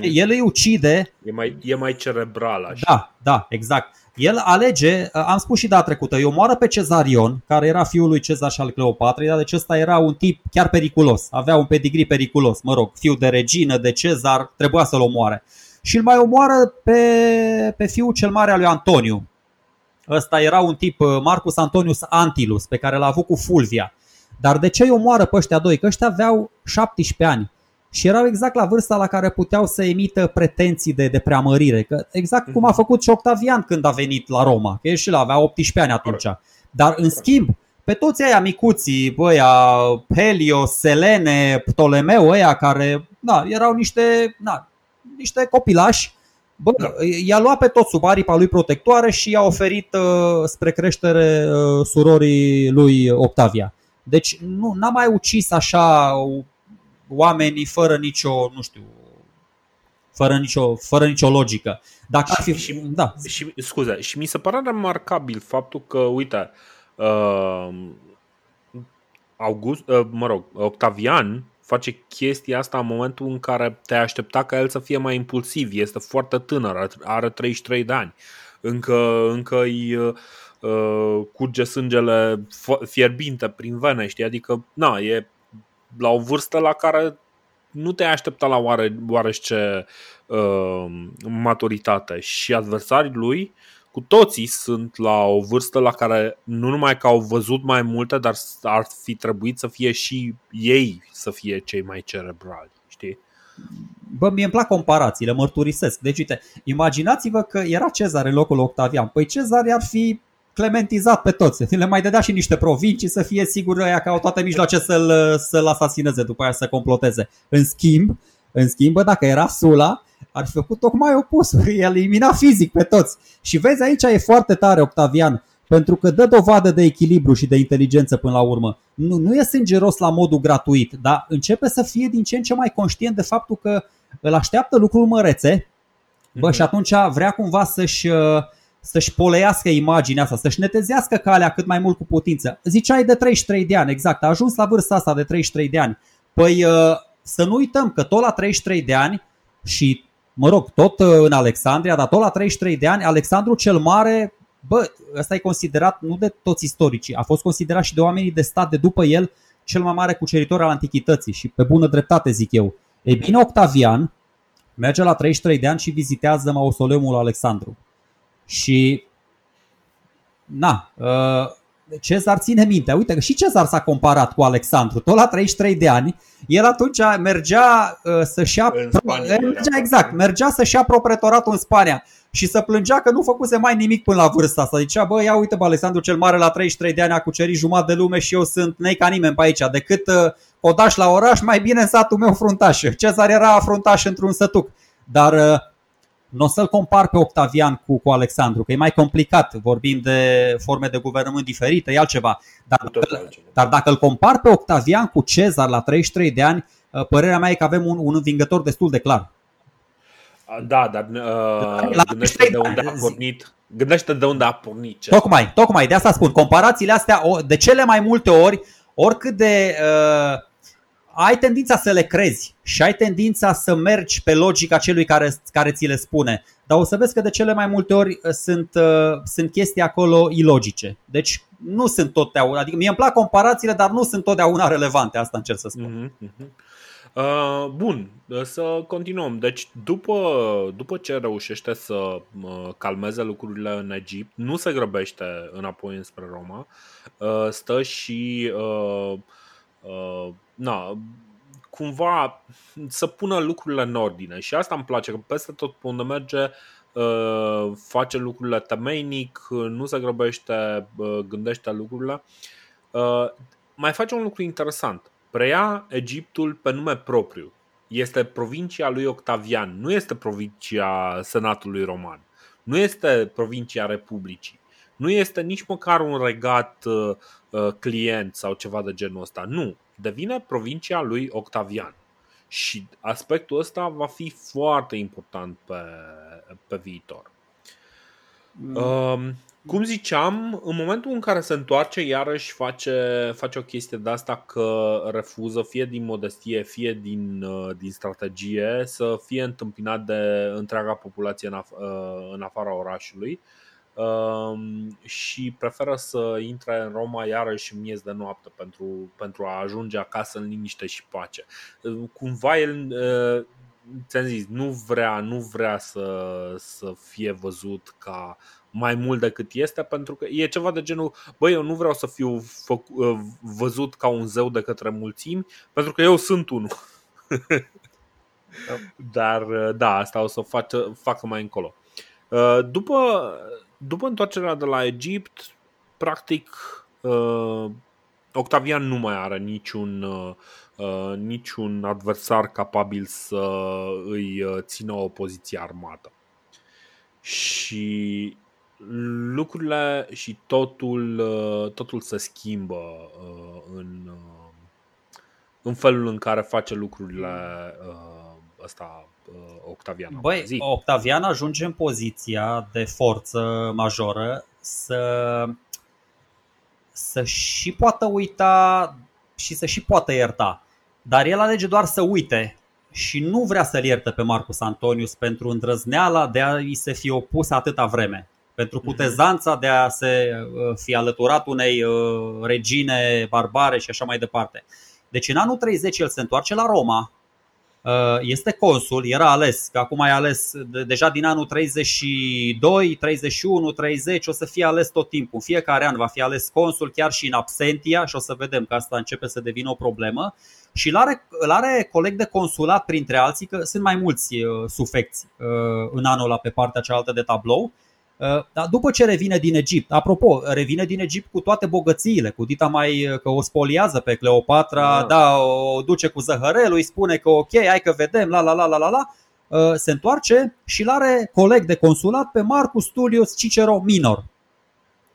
B: el îi ucide.
A: E mai, e mai cerebral așa.
B: Da, da, exact. El alege, uh, am spus și data trecută, eu moară pe Cezarion, care era fiul lui Cezar și al Cleopatrei, dar deci ăsta era un tip chiar periculos, avea un pedigree periculos, mă rog, fiul de regină, de Cezar, trebuia să-l omoare. Și îl mai omoară pe, pe fiul cel mare al lui Antoniu. Ăsta era un tip, uh, Marcus Antonius Antilus, pe care l-a avut cu Fulvia. Dar de ce îi omoară pe ăștia doi? Că ăștia aveau 17 ani și erau exact la vârsta la care puteau să emită pretenții de, de preamărire. Că exact cum a mhm. făcut și Octavian când a venit la Roma, că el și el avea 18 ani atunci. Dar în schimb, pe toți aia micuții, băia, Helio, Selene, Ptolemeu, ăia care da, erau niște, da, niște copilași, bă, da. i-a luat pe toți sub aripa lui protectoare și i-a oferit uh, spre creștere uh, surorii lui Octavia. Deci nu n-a mai ucis așa oamenii fără nicio, nu știu, fără nicio, fără nicio logică.
A: Dacă și, ar fi, și, da. și, scuze, și mi se pare remarcabil faptul că, uite, uh, August, uh, mă rog, Octavian face chestia asta în momentul în care te aștepta ca el să fie mai impulsiv. Este foarte tânăr, are 33 de ani. Încă, încă îi uh, curge sângele fierbinte prin vene, știi? Adică, na, e la o vârstă la care nu te aștepta la oare, oarește uh, maturitate și adversarii lui cu toții sunt la o vârstă la care nu numai că au văzut mai multe, dar ar fi trebuit să fie și ei să fie cei mai cerebrali, știi?
B: Bă, mie îmi plac comparațiile, mărturisesc. Deci, uite, imaginați-vă că era Cezar în locul Octavian. Păi Cezar ar fi clementizat pe toți. Le mai dădea și niște provincii să fie sigur ăia că au toate mijloace să-l, să-l asasineze, după aia să comploteze. În schimb, în schimb, dacă era Sula, ar fi făcut tocmai opusul, îi elimina fizic pe toți. Și vezi, aici e foarte tare Octavian, pentru că dă dovadă de echilibru și de inteligență până la urmă. Nu, nu e sângeros la modul gratuit, dar începe să fie din ce în ce mai conștient de faptul că îl așteaptă lucruri mărețe, bă, mm-hmm. și atunci vrea cumva să-și uh, să-și poleiască imaginea asta, să-și netezească calea cât mai mult cu putință. Ziceai de 33 de ani, exact, a ajuns la vârsta asta de 33 de ani. Păi uh, să nu uităm că tot la 33 de ani și, mă rog, tot uh, în Alexandria, dar tot la 33 de ani, Alexandru cel Mare, bă, ăsta e considerat nu de toți istoricii, a fost considerat și de oamenii de stat de după el cel mai mare cuceritor al antichității și pe bună dreptate zic eu. E bine, Octavian merge la 33 de ani și vizitează mausoleumul Alexandru. Și na, uh, Cezar ține minte, uite că și Cezar s-a comparat cu Alexandru, tot la 33 de ani, el atunci mergea uh, să-și ia, Spania, mergea, exact, mergea să-și ia propretoratul în Spania și să plângea că nu făcuse mai nimic până la vârsta asta. Zicea, bă, ia uite, bă, Alexandru cel Mare la 33 de ani a cucerit jumătate de lume și eu sunt nei ca nimeni pe aici, decât uh, odaș la oraș, mai bine în satul meu fruntaș. Cezar era fruntaș într-un sătuc. Dar uh, nu o să-l compar pe Octavian cu, cu Alexandru, că e mai complicat, vorbim de forme de guvernământ diferite, e altceva. Dar, dacă, dar dacă îl compar pe Octavian cu Cezar la 33 de ani, uh, părerea mea e că avem un, un învingător destul de clar.
A: Da, dar uh, la gândește de unde a pornit. Gândește de unde a pornit.
B: Ce? Tocmai, tocmai, de asta spun. Comparațiile astea, de cele mai multe ori, oricât de uh, ai tendința să le crezi și ai tendința să mergi pe logica celui care, care ți le spune. Dar o să vezi că de cele mai multe ori uh, sunt, uh, sunt chestii acolo ilogice. Deci nu sunt totdeauna, adică mie îmi plac comparațiile, dar nu sunt totdeauna relevante, asta încerc să spun.
A: Uh-huh, Uh, bun, să continuăm. Deci, după, după ce reușește să uh, calmeze lucrurile în Egipt, nu se grăbește înapoi înspre Roma, uh, stă și uh, uh, na, cumva să pună lucrurile în ordine și asta îmi place, că peste tot pe unde merge uh, face lucrurile temeinic, nu se grăbește, uh, gândește lucrurile. Uh, mai face un lucru interesant. Preia Egiptul pe nume propriu. Este provincia lui Octavian, nu este provincia Senatului Roman, nu este provincia Republicii Nu este nici măcar un regat uh, uh, client sau ceva de genul ăsta. Nu. Devine provincia lui Octavian. Și aspectul ăsta va fi foarte important pe, pe viitor. Mm. Um, cum ziceam, în momentul în care se întoarce, iarăși face, face o chestie de asta că refuză, fie din modestie, fie din, uh, din strategie, să fie întâmpinat de întreaga populație în, af- uh, în afara orașului um, și preferă să intre în Roma iarăși în miez de noapte pentru, pentru a ajunge acasă în liniște și pace. Cumva el ți-am zis, nu vrea, nu vrea să, să fie văzut ca mai mult decât este, pentru că e ceva de genul, băi, eu nu vreau să fiu făc, uh, văzut ca un zeu de către mulțimi, pentru că eu sunt unul. Dar uh, da, asta o să facă, facă mai încolo. Uh, după, după întoarcerea de la Egipt, practic Octavian nu mai are niciun, niciun adversar capabil să îi țină o poziție armată. Și lucrurile și totul, uh, totul se schimbă uh, în, uh, în felul în care face lucrurile ăsta Octavian.
B: Băi, Zi. Octavian ajunge în poziția de forță majoră să, să și poată uita și să și poată ierta. Dar el alege doar să uite și nu vrea să-l ierte pe Marcus Antonius pentru îndrăzneala de a-i se fi opus atâta vreme pentru mhm. cutezanța de a se uh, fi alăturat unei uh, regine barbare și așa mai departe. Deci în anul 30 el se întoarce la Roma, uh, este consul, era ales, că acum ai ales deja din anul 32, 31, 30, o să fie ales tot timpul. În fiecare an va fi ales consul, chiar și în absentia și o să vedem că asta începe să devină o problemă. Și îl are, îl are coleg de consulat printre alții, că sunt mai mulți sufecți în anul ăla pe partea cealaltă de tablou Uh, dar după ce revine din Egipt, apropo, revine din Egipt cu toate bogățiile, cu dita mai uh, că o spoliază pe Cleopatra, da, da o duce cu zăhărelul, îi spune că ok, hai că vedem, la la la la la la, uh, se întoarce și îl are coleg de consulat pe Marcus Tullius Cicero Minor.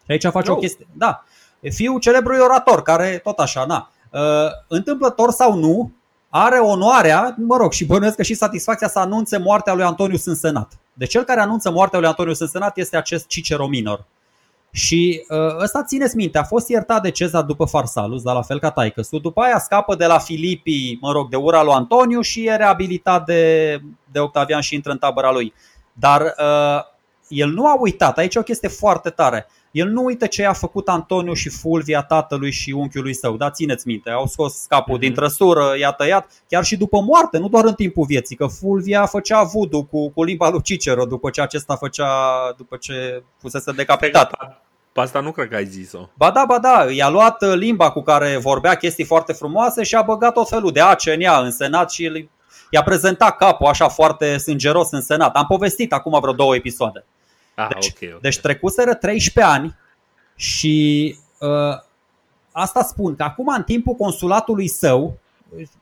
B: Și aici face no. o chestie. Da, fiul celebrului orator, care tot așa, na. Întâmplător sau nu, are onoarea, mă rog, și bănuiesc că și satisfacția să anunțe moartea lui Antonius în senat. De cel care anunță moartea lui Antonius în senat este acest Cicero Minor. Și uh, ăsta țineți minte, a fost iertat de Cezar după Farsalus, dar la fel ca taicăsul. După aia scapă de la Filipii, mă rog, de ura lui Antoniu și e reabilitat de, de Octavian și intră în tabăra lui. Dar uh, el nu a uitat, aici e o chestie foarte tare. El nu uită ce a făcut Antoniu și Fulvia tatălui și unchiului său, da, țineți minte, au scos capul mm-hmm. din trăsură, i-a tăiat, chiar și după moarte, nu doar în timpul vieții, că Fulvia făcea voodoo cu, cu limba lui Cicero după ce acesta făcea, după ce fusese decapitat.
A: Pe asta nu cred că ai zis-o.
B: Ba da, ba da, i-a luat uh, limba cu care vorbea chestii foarte frumoase și a băgat tot felul de ace în ea în senat și i-a prezentat capul așa foarte sângeros în senat. Am povestit acum vreo două episoade.
A: Ah, deci, okay, okay.
B: deci trecuseră 13 ani și uh, asta spun că acum în timpul consulatului său,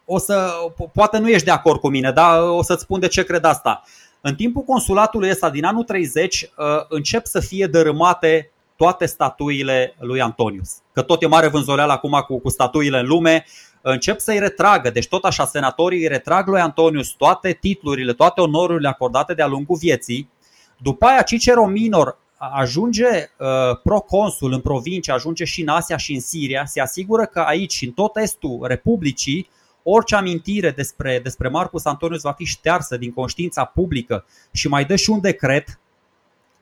B: o să, poate nu ești de acord cu mine, dar o să-ți spun de ce cred asta. În timpul consulatului ăsta din anul 30 uh, încep să fie dărâmate toate statuile lui Antonius. Că tot e mare vânzoleală acum cu, cu statuile în lume, încep să-i retragă, deci tot așa senatorii îi retrag lui Antonius toate titlurile, toate onorurile acordate de-a lungul vieții după aia Cicero Minor ajunge uh, proconsul în provincie, ajunge și în Asia și în Siria, se asigură că aici, în tot estul Republicii, orice amintire despre, despre Marcus Antonius va fi ștearsă din conștiința publică și mai dă și un decret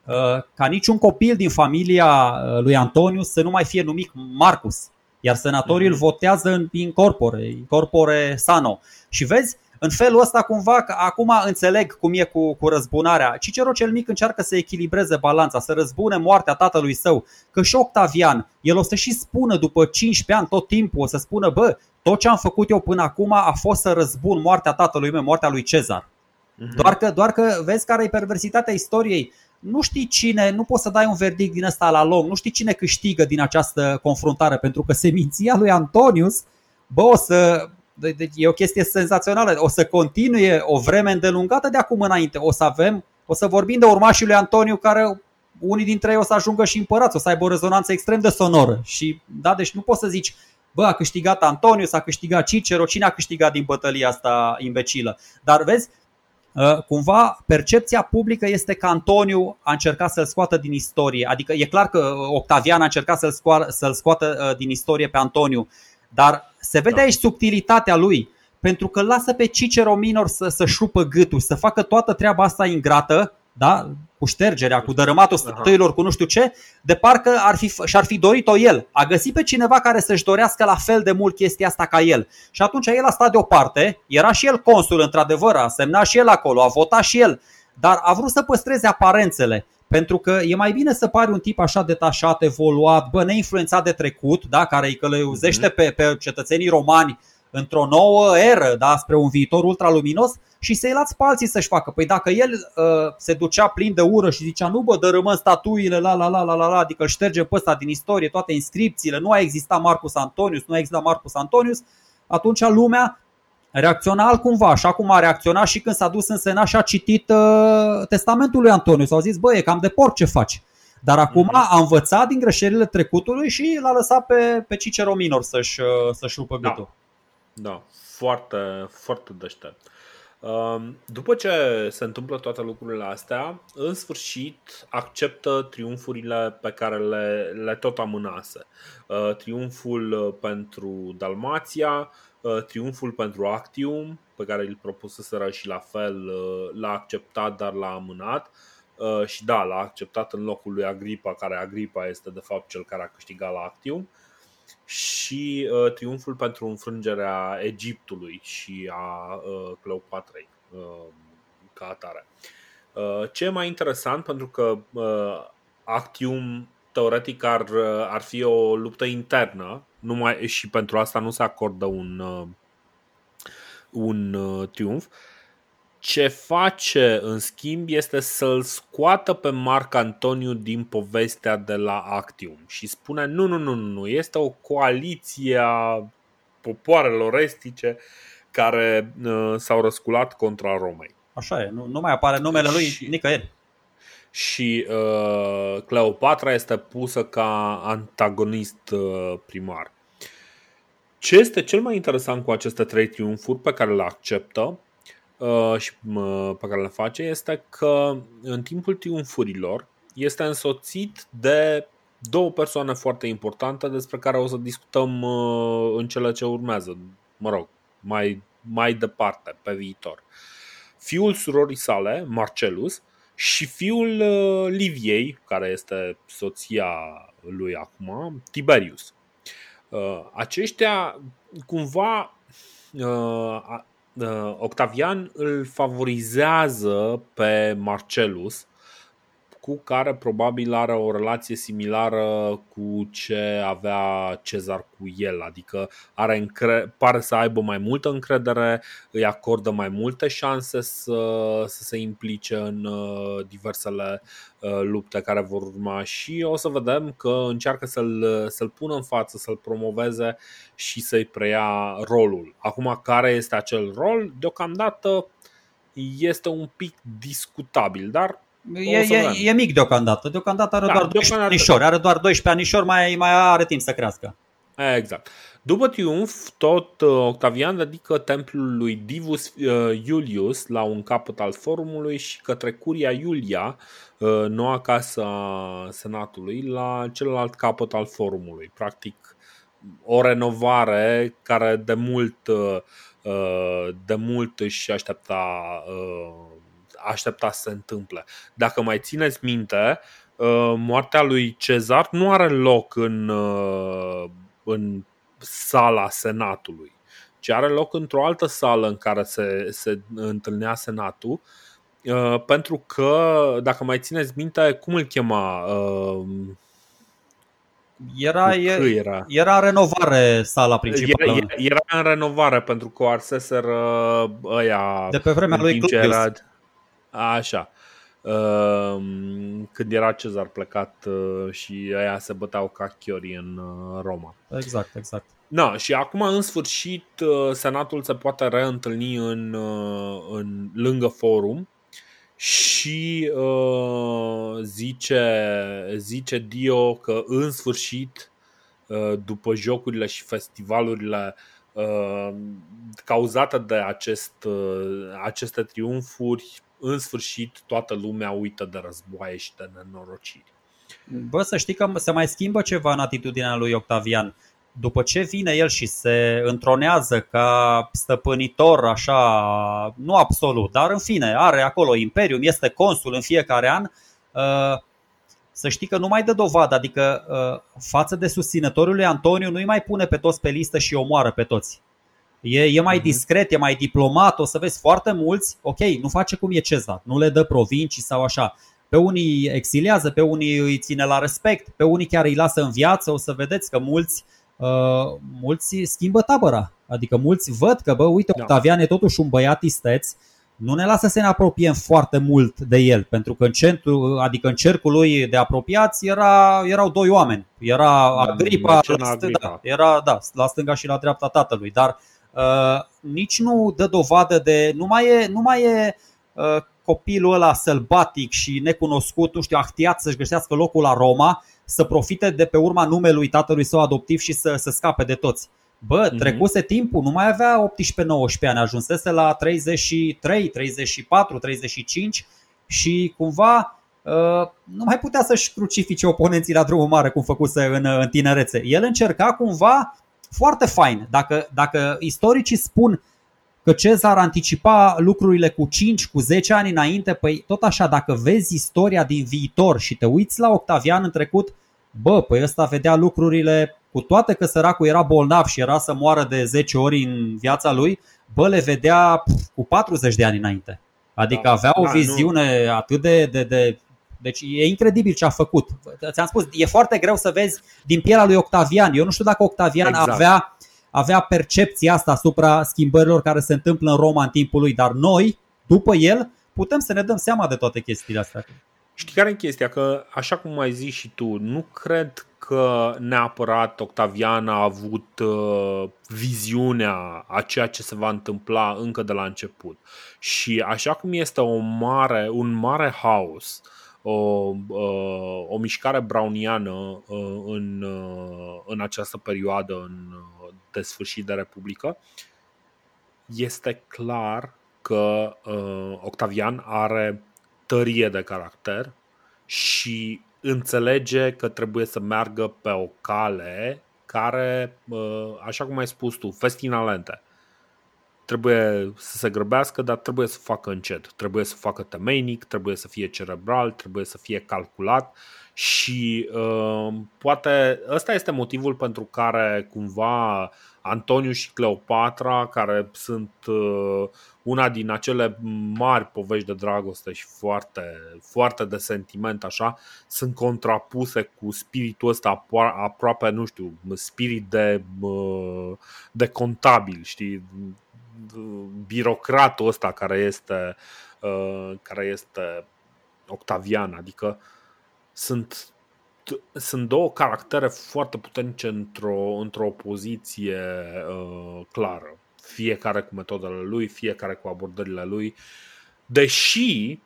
B: uh, ca niciun copil din familia uh, lui Antonius să nu mai fie numit Marcus, iar senatorii îl mhm. votează în incorpore, incorpore sano. Și vezi, în felul ăsta cumva, că acum înțeleg cum e cu, cu răzbunarea. Cicero cel mic încearcă să echilibreze balanța, să răzbune moartea tatălui său, că și Octavian, el o să și spună după 15 ani tot timpul, o să spună, bă, tot ce am făcut eu până acum a fost să răzbun moartea tatălui meu, moartea lui Cezar. Uh-huh. Doar, că, doar că vezi care e perversitatea istoriei. Nu știi cine, nu poți să dai un verdict din ăsta la lung, nu știi cine câștigă din această confruntare, pentru că seminția lui Antonius, bă, o să, deci e o chestie senzațională. O să continue o vreme îndelungată de acum înainte. O să avem, o să vorbim de urmașii lui Antoniu care unii dintre ei o să ajungă și împărați, o să aibă o rezonanță extrem de sonoră. Și, da, deci nu poți să zici, bă, a câștigat Antonius, a câștigat Cicero, cine a câștigat din bătălia asta imbecilă. Dar vezi, uh, cumva percepția publică este că Antoniu a încercat să-l scoată din istorie. Adică e clar că Octavian a încercat să-l, scoată, să-l scoată uh, din istorie pe Antoniu, dar se vede da. aici subtilitatea lui pentru că lasă pe Cicero Minor să, să șupă gâtul, să facă toată treaba asta ingrată, da? cu ștergerea, cu dărâmatul stătăilor, cu nu știu ce, de parcă ar fi, și-ar fi dorit-o el. A găsit pe cineva care să-și dorească la fel de mult chestia asta ca el. Și atunci el a stat deoparte, era și el consul într-adevăr, a semnat și el acolo, a votat și el, dar a vrut să păstreze aparențele. Pentru că e mai bine să pari un tip așa detașat, evoluat, bă, neinfluențat de trecut, da, care îi călăuzește mhm. pe, pe cetățenii romani într-o nouă eră, da, spre un viitor ultraluminos și să-i lați pe alții să-și facă. Păi dacă el uh, se ducea plin de ură și zicea nu bă, dărâmăm statuile, la la la la la, la adică îl ștergem pe ăsta din istorie, toate inscripțiile, nu a existat Marcus Antonius, nu a existat Marcus Antonius, atunci lumea reacționa altcumva, așa cum a reacționat și când s-a dus în Senat și a citit uh, testamentul lui Antonius. Au zis, bă, e cam de porc ce faci. Dar acum mm-hmm. a învățat din greșelile trecutului și l-a lăsat pe, pe Cicero Minor să-și, uh, să-și rupă
A: da.
B: gâtul.
A: Da, foarte, foarte deștept. Um, după ce se întâmplă toate lucrurile astea, în sfârșit acceptă triumfurile pe care le, le tot amânase. Uh, triumful uh, pentru Dalmația, uh, triumful pentru Actium, pe care îl propuseseră și la fel l-a acceptat, dar l-a amânat. Și da, l-a acceptat în locul lui Agripa, care Agripa este de fapt cel care a câștigat la Actium și uh, triumful pentru înfrângerea Egiptului și a uh, Cleopatrei uh, ca atare. Uh, ce e mai interesant, pentru că uh, Actium teoretic ar, uh, ar fi o luptă internă numai, și pentru asta nu se acordă un, uh, un uh, triumf, ce face, în schimb, este să-l scoată pe Marc Antoniu din povestea de la Actium și spune nu, nu, nu, nu, este o coaliție a popoarelor estice care uh, s-au răsculat contra Romei.
B: Așa e, nu, nu mai apare numele lui și, nicăieri.
A: Și uh, Cleopatra este pusă ca antagonist uh, primar. Ce este cel mai interesant cu aceste trei triumfuri pe care le acceptă Uh, și pe care le face este că în timpul triumfurilor este însoțit de două persoane foarte importante despre care o să discutăm uh, în cele ce urmează, mă rog, mai, mai departe, pe viitor. Fiul surorii sale, Marcelus, și fiul uh, Liviei, care este soția lui acum, Tiberius. Aceștia cumva Uh, Octavian îl favorizează pe Marcelus, cu care probabil are o relație similară cu ce avea Cezar cu el, adică are încre- pare să aibă mai multă încredere, îi acordă mai multe șanse să, să se implice în uh, diversele uh, lupte care vor urma și o să vedem că încearcă să-l, să-l pună în față, să-l promoveze și să-i preia rolul. Acum, care este acel rol? Deocamdată este un pic discutabil, dar
B: E, e, e mic deocamdată. Deocamdată are da, doar 12 anișori. Are doar 12 anișori, mai, mai are timp să crească.
A: Exact. După triumf, tot uh, Octavian dedică templul lui Divus uh, Iulius la un capăt al forumului și către Curia Iulia, uh, noua casă a senatului, la celălalt capăt al forumului. Practic, o renovare care de mult, de mult își aștepta aștepta să se întâmple. Dacă mai țineți minte, uh, moartea lui Cezar nu are loc în, uh, în sala Senatului, ci are loc într-o altă sală în care se, se întâlnea Senatul, uh, pentru că, dacă mai țineți minte, cum îl chema?
B: Era, era? era în renovare sala principală.
A: Era, era în renovare pentru că o arseseră ăia
B: de pe vremea lui Claudius. Era,
A: Așa. Ehm, când era Cezar plecat uh, și aia se băteau ca chiori în uh, Roma.
B: Exact, exact.
A: Da, și acum în sfârșit uh, Senatul se poate reîntâlni în, în lângă forum și uh, zice, zice Dio că în sfârșit, uh, după jocurile și festivalurile uh, cauzate de acest, uh, aceste triumfuri, în sfârșit toată lumea uită de războaie și de nenorociri.
B: Bă, să știi că se mai schimbă ceva în atitudinea lui Octavian. După ce vine el și se întronează ca stăpânitor, așa, nu absolut, dar în fine, are acolo imperium, este consul în fiecare an, uh, să știi că nu mai dă dovadă, adică uh, față de susținătorul lui Antoniu nu-i mai pune pe toți pe listă și omoară pe toți. E, e mai mhm. discret, e mai diplomat, o să vezi foarte mulți, ok, nu face cum e Cezar, nu le dă provincii sau așa. Pe unii exiliază, pe unii îi ține la respect, pe unii chiar îi lasă în viață, o să vedeți că mulți, uh, mulți schimbă tabăra. Adică mulți văd că, bă, uite, da. Octavian e totuși un băiat isteț, nu ne lasă să ne apropiem foarte mult de el, pentru că în centru, adică în cercul lui de apropiați era, erau doi oameni. Era da, Agripa, la stânga, da, era da, la stânga și la dreapta tatălui, dar uh, Uh, nici nu dă dovadă de. Nu mai e, nu mai e uh, copilul ăla sălbatic și necunoscut, nu știu, ahtiat să-și găsească locul la Roma, să profite de pe urma numelui tatălui său adoptiv și să, să scape de toți. Bă, mm-hmm. trecuse timpul, nu mai avea 18-19 ani, ajunsese la 33, 34, 35 și cumva uh, nu mai putea să-și crucifice oponenții la drumul mare cum făcuse în, în tinerețe. El încerca cumva foarte fain. Dacă, dacă istoricii spun că Cezar anticipa lucrurile cu 5, cu 10 ani înainte, păi tot așa, dacă vezi istoria din viitor și te uiți la Octavian în trecut, bă, păi ăsta vedea lucrurile, cu toate că săracul era bolnav și era să moară de 10 ori în viața lui, bă, le vedea cu 40 de ani înainte. Adică da, avea o da, viziune nu. atât de, de, de deci e incredibil ce a făcut. Ți-am spus, e foarte greu să vezi din pielea lui Octavian. Eu nu știu dacă Octavian exact. avea, avea percepția asta asupra schimbărilor care se întâmplă în Roma în timpul lui, dar noi, după el, putem să ne dăm seama de toate chestiile astea.
A: Știi care e chestia? Că, așa cum ai zis și tu, nu cred că neapărat Octavian a avut uh, viziunea a ceea ce se va întâmpla încă de la început. Și așa cum este o mare, un mare haos uh, o, o mișcare browniană în, în această perioadă în, de sfârșit de Republică, este clar că Octavian are tărie de caracter și înțelege că trebuie să meargă pe o cale care, așa cum ai spus tu, festinalente trebuie să se grăbească, dar trebuie să facă încet. Trebuie să facă temeinic, trebuie să fie cerebral, trebuie să fie calculat și uh, poate ăsta este motivul pentru care cumva Antoniu și Cleopatra, care sunt uh, una din acele mari povești de dragoste și foarte, foarte de sentiment așa, sunt contrapuse cu spiritul ăsta aproape, nu știu, spirit de, uh, de contabil, știi? Birocratul ăsta care este, uh, care este Octavian, adică sunt, sunt două caractere foarte puternice într-o, într-o poziție uh, clară. Fiecare cu metodele lui, fiecare cu abordările lui. Deși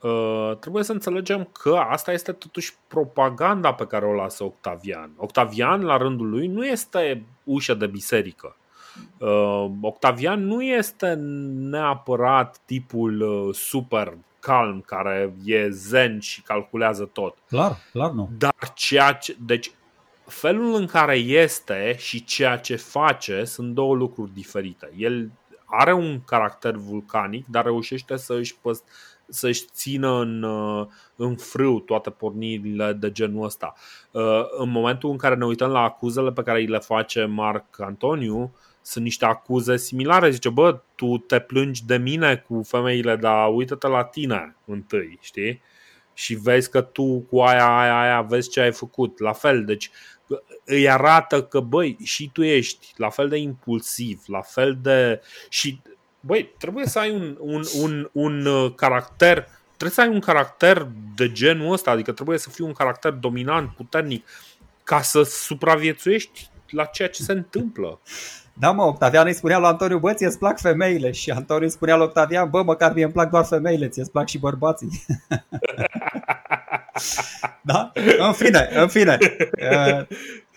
A: Uh, trebuie să înțelegem că asta este totuși propaganda pe care o lasă Octavian. Octavian, la rândul lui, nu este ușă de biserică. Uh, Octavian nu este neapărat tipul uh, super calm care e zen și calculează tot.
B: Clar, clar nu.
A: Dar ceea ce, deci felul în care este și ceea ce face sunt două lucruri diferite. El are un caracter vulcanic, dar reușește să își, păst, să-și țină în, uh, în frâu toate pornirile de genul ăsta. În momentul în care ne uităm la acuzele pe care îi le face Marc Antoniu, sunt niște acuze similare. Zice, bă, tu te plângi de mine cu femeile, dar uită-te la tine întâi, știi? Și vezi că tu cu aia, aia, aia, vezi ce ai făcut. La fel, deci îi arată că, băi, și tu ești la fel de impulsiv, la fel de... Și, băi, trebuie să ai un, un, un, un uh, caracter trebuie să ai un caracter de genul ăsta, adică trebuie să fii un caracter dominant, puternic, ca să supraviețuiești la ceea ce se întâmplă.
B: Da, mă, Octavian îi spunea lui Antonio, bă, ți plac femeile și Antonio îi spunea lui Octavian, bă, măcar mie îmi plac doar femeile, ți plac și bărbații. da? În fine, în fine.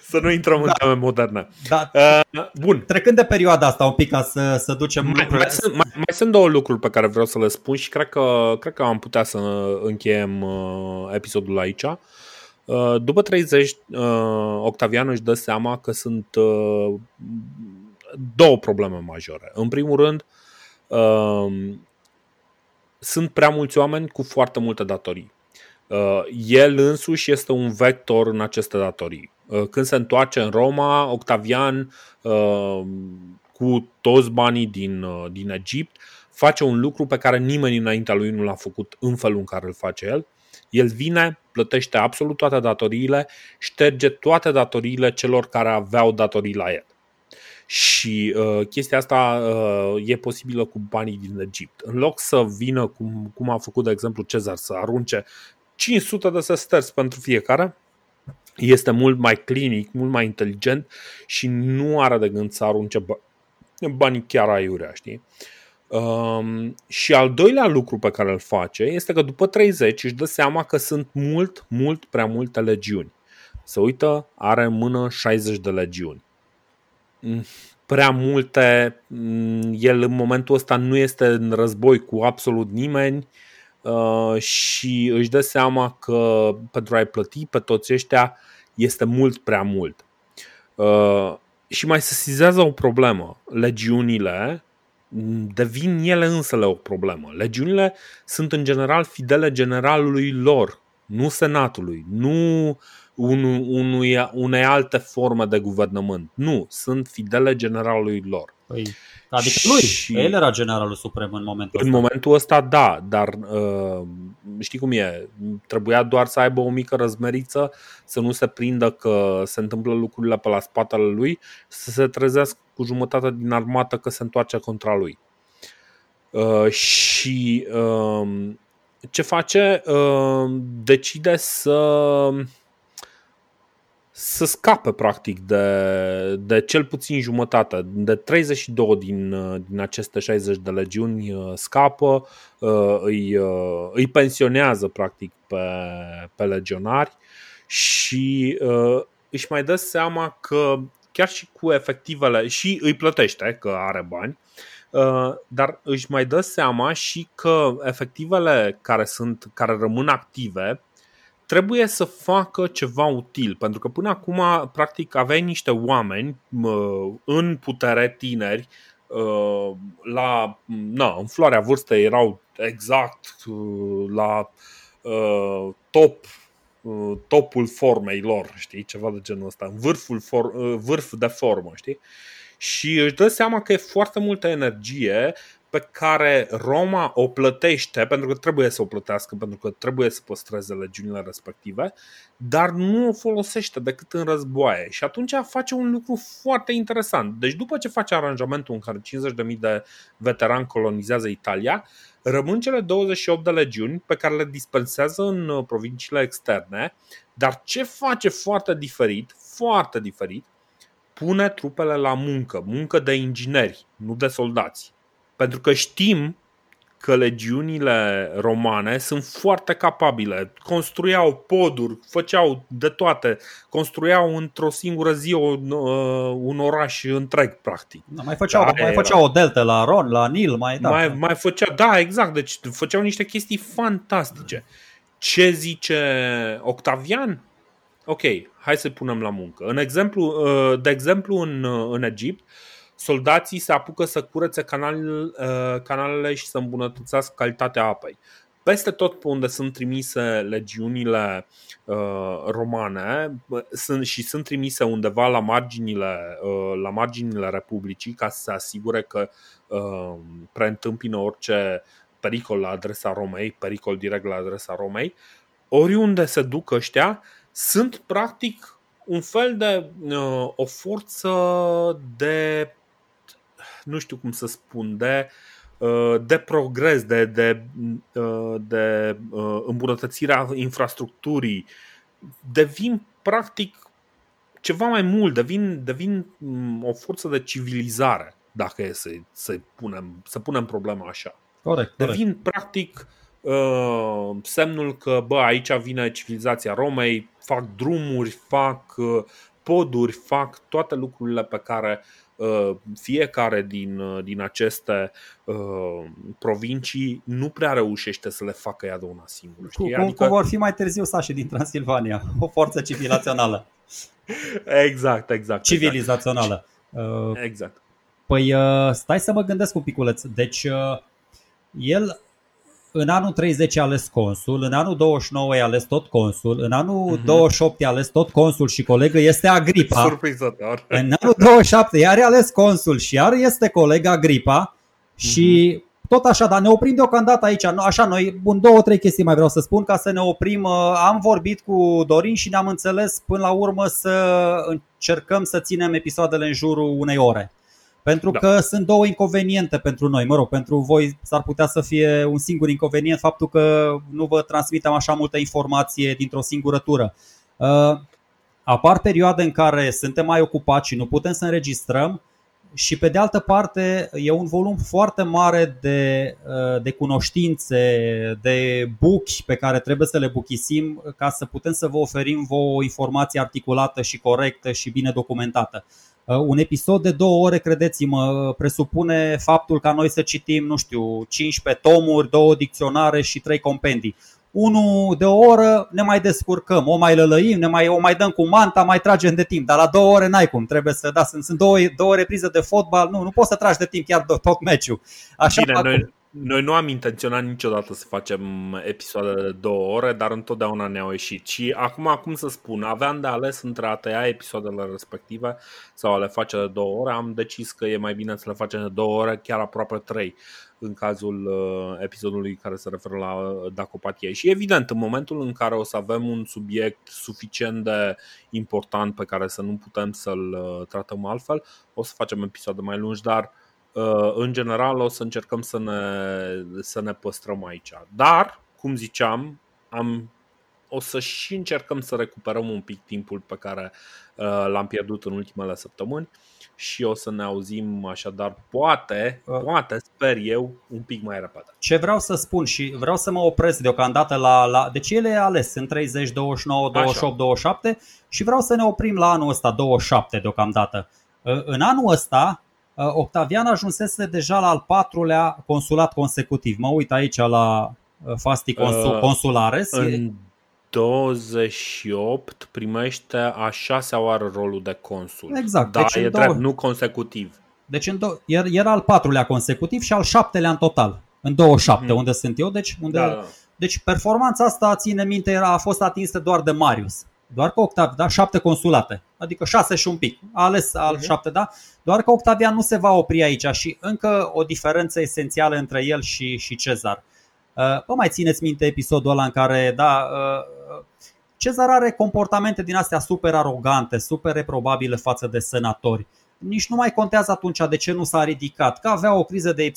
A: Să nu intrăm da. în teme moderne.
B: Da. Uh, bun. Trecând de perioada asta un pic ca să, să ducem
A: mai, mai, sunt, mai, mai sunt două lucruri pe care vreau să le spun și cred că, cred că am putea să încheiem uh, episodul aici. Uh, după 30, uh, Octavian își dă seama că sunt uh, două probleme majore. În primul rând, uh, sunt prea mulți oameni cu foarte multe datorii. Uh, el însuși este un vector în aceste datorii. Uh, când se întoarce în Roma, Octavian, uh, cu toți banii din, din Egipt, face un lucru pe care nimeni înaintea lui nu l-a făcut în felul în care îl face el. El vine, plătește absolut toate datoriile, șterge toate datoriile celor care aveau datorii la el. Și uh, chestia asta uh, e posibilă cu banii din Egipt. În loc să vină, cum, cum a făcut, de exemplu, Cezar, să arunce 500 de sesterți pentru fiecare, este mult mai clinic, mult mai inteligent și nu are de gând să arunce banii chiar aiurea, știi? Um, și al doilea lucru pe care îl face este că după 30 își dă seama că sunt mult, mult prea multe legiuni. Se uită, are în mână 60 de legiuni. Mm, prea multe, mm, el în momentul ăsta nu este în război cu absolut nimeni, Uh, și își dă seama că pentru a-i plăti pe toți ăștia este mult prea mult. Uh, și mai se sizează o problemă. Legiunile devin ele însele o problemă. Legiunile sunt în general fidele generalului lor, nu senatului, nu unui, unei alte forme de guvernământ. Nu, sunt fidele generalului lor.
B: Păi, adică lui, și... el era generalul suprem în momentul
A: în ăsta. În momentul ăsta, da, dar uh, știi cum e, trebuia doar să aibă o mică răzmeriță, să nu se prindă că se întâmplă lucrurile pe la spatele lui, să se trezească cu jumătate din armată că se întoarce contra lui. Uh, și uh, ce face? Uh, decide să să scape practic de, de cel puțin jumătate, de 32 din, din aceste 60 de legiuni uh, scapă, uh, îi, uh, îi pensionează practic pe, pe legionari și își mai dă seama că chiar și cu efectivele și îi plătește că are bani, dar își mai dă seama și că efectivele care sunt care rămân active trebuie să facă ceva util, pentru că până acum, practic, aveai niște oameni în putere tineri, ă, la, na, în floarea vârstei erau exact ă, la ă, top topul formei lor, știi, ceva de genul ăsta, vârful for, vârf de formă, știi? Și își dă seama că e foarte multă energie pe care Roma o plătește, pentru că trebuie să o plătească, pentru că trebuie să păstreze legiunile respective, dar nu o folosește decât în războaie. Și atunci face un lucru foarte interesant. Deci după ce face aranjamentul în care 50.000 de veterani colonizează Italia, rămân cele 28 de legiuni pe care le dispensează în uh, provinciile externe, dar ce face foarte diferit, foarte diferit, pune trupele la muncă, muncă de ingineri, nu de soldați. Pentru că știm că legiunile romane sunt foarte capabile. Construiau poduri, făceau de toate, construiau într-o singură zi o, uh, un oraș întreg, practic.
B: Da, mai, făceau, da, mai făceau o deltă la Ron, la Nil, mai da.
A: Mai, mai făcea, da, exact, deci făceau niște chestii fantastice. Ce zice Octavian? Ok, hai să punem la muncă. În exemplu, uh, de exemplu, în, uh, în Egipt, soldații se apucă să curețe canalele, uh, canalele și să îmbunătățească calitatea apei. Peste tot pe unde sunt trimise legiunile uh, romane sunt, și sunt trimise undeva la marginile, uh, la marginile Republicii ca să se asigure că uh, preîntâmpină orice pericol la adresa Romei, pericol direct la adresa Romei, oriunde se duc ăștia, sunt practic un fel de uh, o forță de nu știu cum să spun, de, uh, de progres, de, de, uh, de uh, îmbunătățirea infrastructurii, devin practic ceva mai mult, devin, devin mm, o forță de civilizare, dacă e să, să, punem, să punem problema așa.
B: Corect, corect.
A: Devin practic uh, semnul că bă, aici vine civilizația Romei, fac drumuri, fac uh, poduri, fac toate lucrurile pe care uh, fiecare din, uh, din aceste uh, provincii nu prea reușește să le facă ea de una singură.
B: Știi? Cum, adică... cum vor fi mai târziu sașii din Transilvania, o forță civilizațională.
A: exact, exact.
B: Civilizațională.
A: Exact. exact.
B: Păi stai să mă gândesc un piculeț. Deci el în anul 30 e ales consul, în anul 29 e ales tot consul, în anul mm-hmm. 28 e ales tot consul și colegă este Agripa.
A: Surprinzător.
B: În anul 27 iar e ales consul și iar este colega Agripa și mm-hmm. tot așa, dar ne oprim deocamdată aici. Așa, noi, bun, două, trei chestii mai vreau să spun ca să ne oprim. Am vorbit cu Dorin și ne-am înțeles până la urmă să încercăm să ținem episoadele în jurul unei ore. Pentru da. că sunt două inconveniente pentru noi. Mă rog, pentru voi s-ar putea să fie un singur inconvenient faptul că nu vă transmitem așa multă informație dintr-o singură tură. Uh, apar perioade în care suntem mai ocupați și nu putem să înregistrăm și pe de altă parte e un volum foarte mare de, uh, de cunoștințe, de buchi pe care trebuie să le buchisim ca să putem să vă oferim o informație articulată și corectă și bine documentată. Uh, un episod de două ore, credeți-mă, presupune faptul ca noi să citim, nu știu, 15 tomuri, două dicționare și trei compendii. Unul de o oră ne mai descurcăm, o mai lălăim, ne mai, o mai dăm cu manta, mai tragem de timp, dar la două ore n-ai cum, trebuie să, da, sunt, sunt două, două reprize de fotbal, nu, nu poți să tragi de timp chiar tot meciul.
A: Așa Bine, noi, noi nu am intenționat niciodată să facem episoade de două ore, dar întotdeauna ne-au ieșit. Și acum, acum să spun, aveam de ales între a tăia episoadele respective sau a le face de două ore. Am decis că e mai bine să le facem de două ore, chiar aproape trei în cazul uh, episodului care se referă la uh, dacopatie. Și evident, în momentul în care o să avem un subiect suficient de important pe care să nu putem să-l uh, tratăm altfel, o să facem episoade mai lungi, dar uh, Uh, în general o să încercăm să ne, să ne păstrăm aici. Dar, cum ziceam, am, o să și încercăm să recuperăm un pic timpul pe care uh, l-am pierdut în ultimele săptămâni și o să ne auzim așadar, poate, uh. poate, sper eu, un pic mai repede.
B: Ce vreau să spun și vreau să mă opresc deocamdată la... la deci ele e ales, în 30, 29, 28, Așa. 27 și vreau să ne oprim la anul ăsta, 27 deocamdată. În anul ăsta Uh, Octavian ajunsese deja la al patrulea consulat consecutiv. Mă uit aici la uh, Fasti consul, uh, Consulares.
A: În 28 primește a șasea oară rolul de consul.
B: Exact.
A: Da, deci e drept, două... nu consecutiv.
B: Deci în do... era al patrulea consecutiv și al șaptelea în total. În 27, hmm. unde sunt eu. Deci, unde... Da, da. deci performanța asta, ține minte, era, a fost atinsă doar de Marius. Doar că Octavian, da, șapte consulate, adică șase și un pic, a ales al uh-huh. șapte, da? Doar că Octavian nu se va opri aici și încă o diferență esențială între el și, și Cezar. Uh, vă mai țineți minte episodul ăla în care, da, uh, Cezar are comportamente din astea super arogante, super reprobabile față de senatori. Nici nu mai contează atunci de ce nu s-a ridicat, că avea o criză de,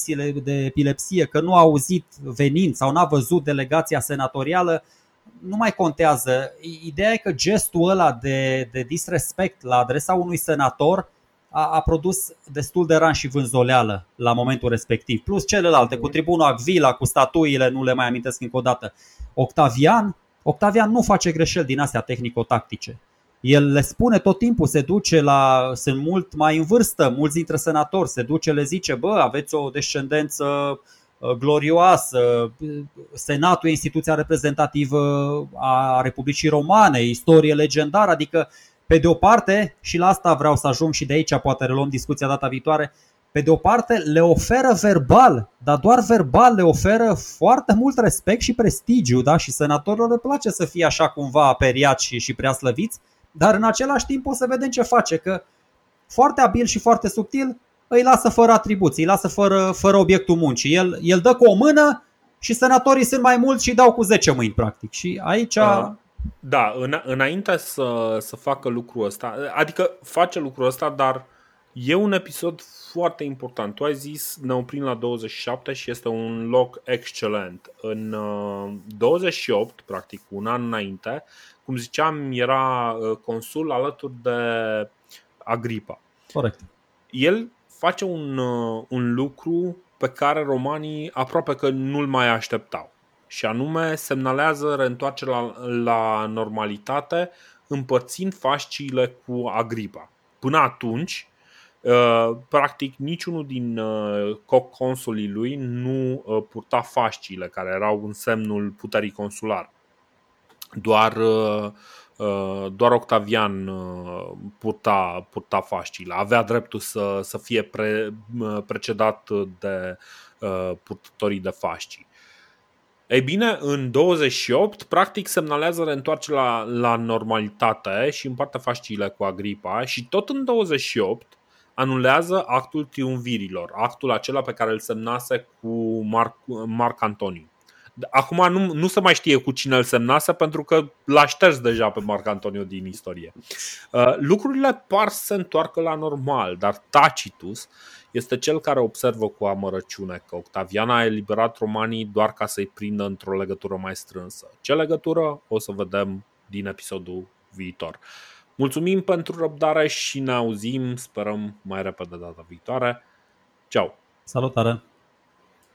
B: epilepsie, că nu a auzit venind sau n-a văzut delegația senatorială nu mai contează. Ideea e că gestul ăla de, de disrespect la adresa unui senator a, a produs destul de ran și vânzoleală la momentul respectiv. Plus celelalte, cu tribunul Acvila, cu statuile, nu le mai amintesc încă o dată. Octavian, Octavian nu face greșeli din astea tehnico-tactice. El le spune tot timpul, se duce la. sunt mult mai în vârstă, mulți dintre senatori, se duce, le zice, bă, aveți o descendență Uh, glorioasă, Senatul e instituția reprezentativă a Republicii Romane, istorie legendară, adică pe de o parte, și la asta vreau să ajung și de aici poate reluăm discuția data viitoare, pe de o parte le oferă verbal, dar doar verbal le oferă foarte mult respect și prestigiu, da? și senatorilor le place să fie așa cumva aperiați și, și prea slăviți, dar în același timp o să vedem ce face, că foarte abil și foarte subtil îi lasă fără atribuții, îi lasă fără, fără obiectul muncii. El, el dă cu o mână și senatorii sunt mai mulți și dau cu 10 mâini, practic. Și aici...
A: Da, în, înainte să, să facă lucrul ăsta, adică face lucrul ăsta, dar E un episod foarte important. Tu ai zis ne oprim la 27 și este un loc excelent. În 28, uh, practic un an înainte, cum ziceam, era uh, consul alături de Agripa.
B: Corect.
A: El face un, uh, un lucru pe care romanii aproape că nu-l mai așteptau. Și anume semnalează reîntoarcerea la, la normalitate împărțind fasciile cu Agripa. Până atunci, Uh, practic niciunul din uh, consulii lui nu uh, purta fasciile care erau în semnul puterii consular. Doar, doar Octavian purta, purta fasciile. Avea dreptul să, să fie pre, precedat de purtătorii de fascii. Ei bine, în 28, practic semnalează reîntoarcerea la, la normalitate și împarte fasciile cu Agripa și tot în 28 anulează actul triumvirilor, actul acela pe care îl semnase cu Marc, Marc Antoniu. Acum nu, nu se mai știe cu cine îl semnase pentru că l-a șters deja pe Marc Antoniu din istorie. Uh, lucrurile par să se întoarcă la normal, dar Tacitus este cel care observă cu amărăciune că Octavian a eliberat romanii doar ca să-i prindă într-o legătură mai strânsă. Ce legătură? O să vedem din episodul viitor. Mulțumim pentru răbdare și ne auzim, sperăm mai repede data viitoare. Ceau!
B: Salutare!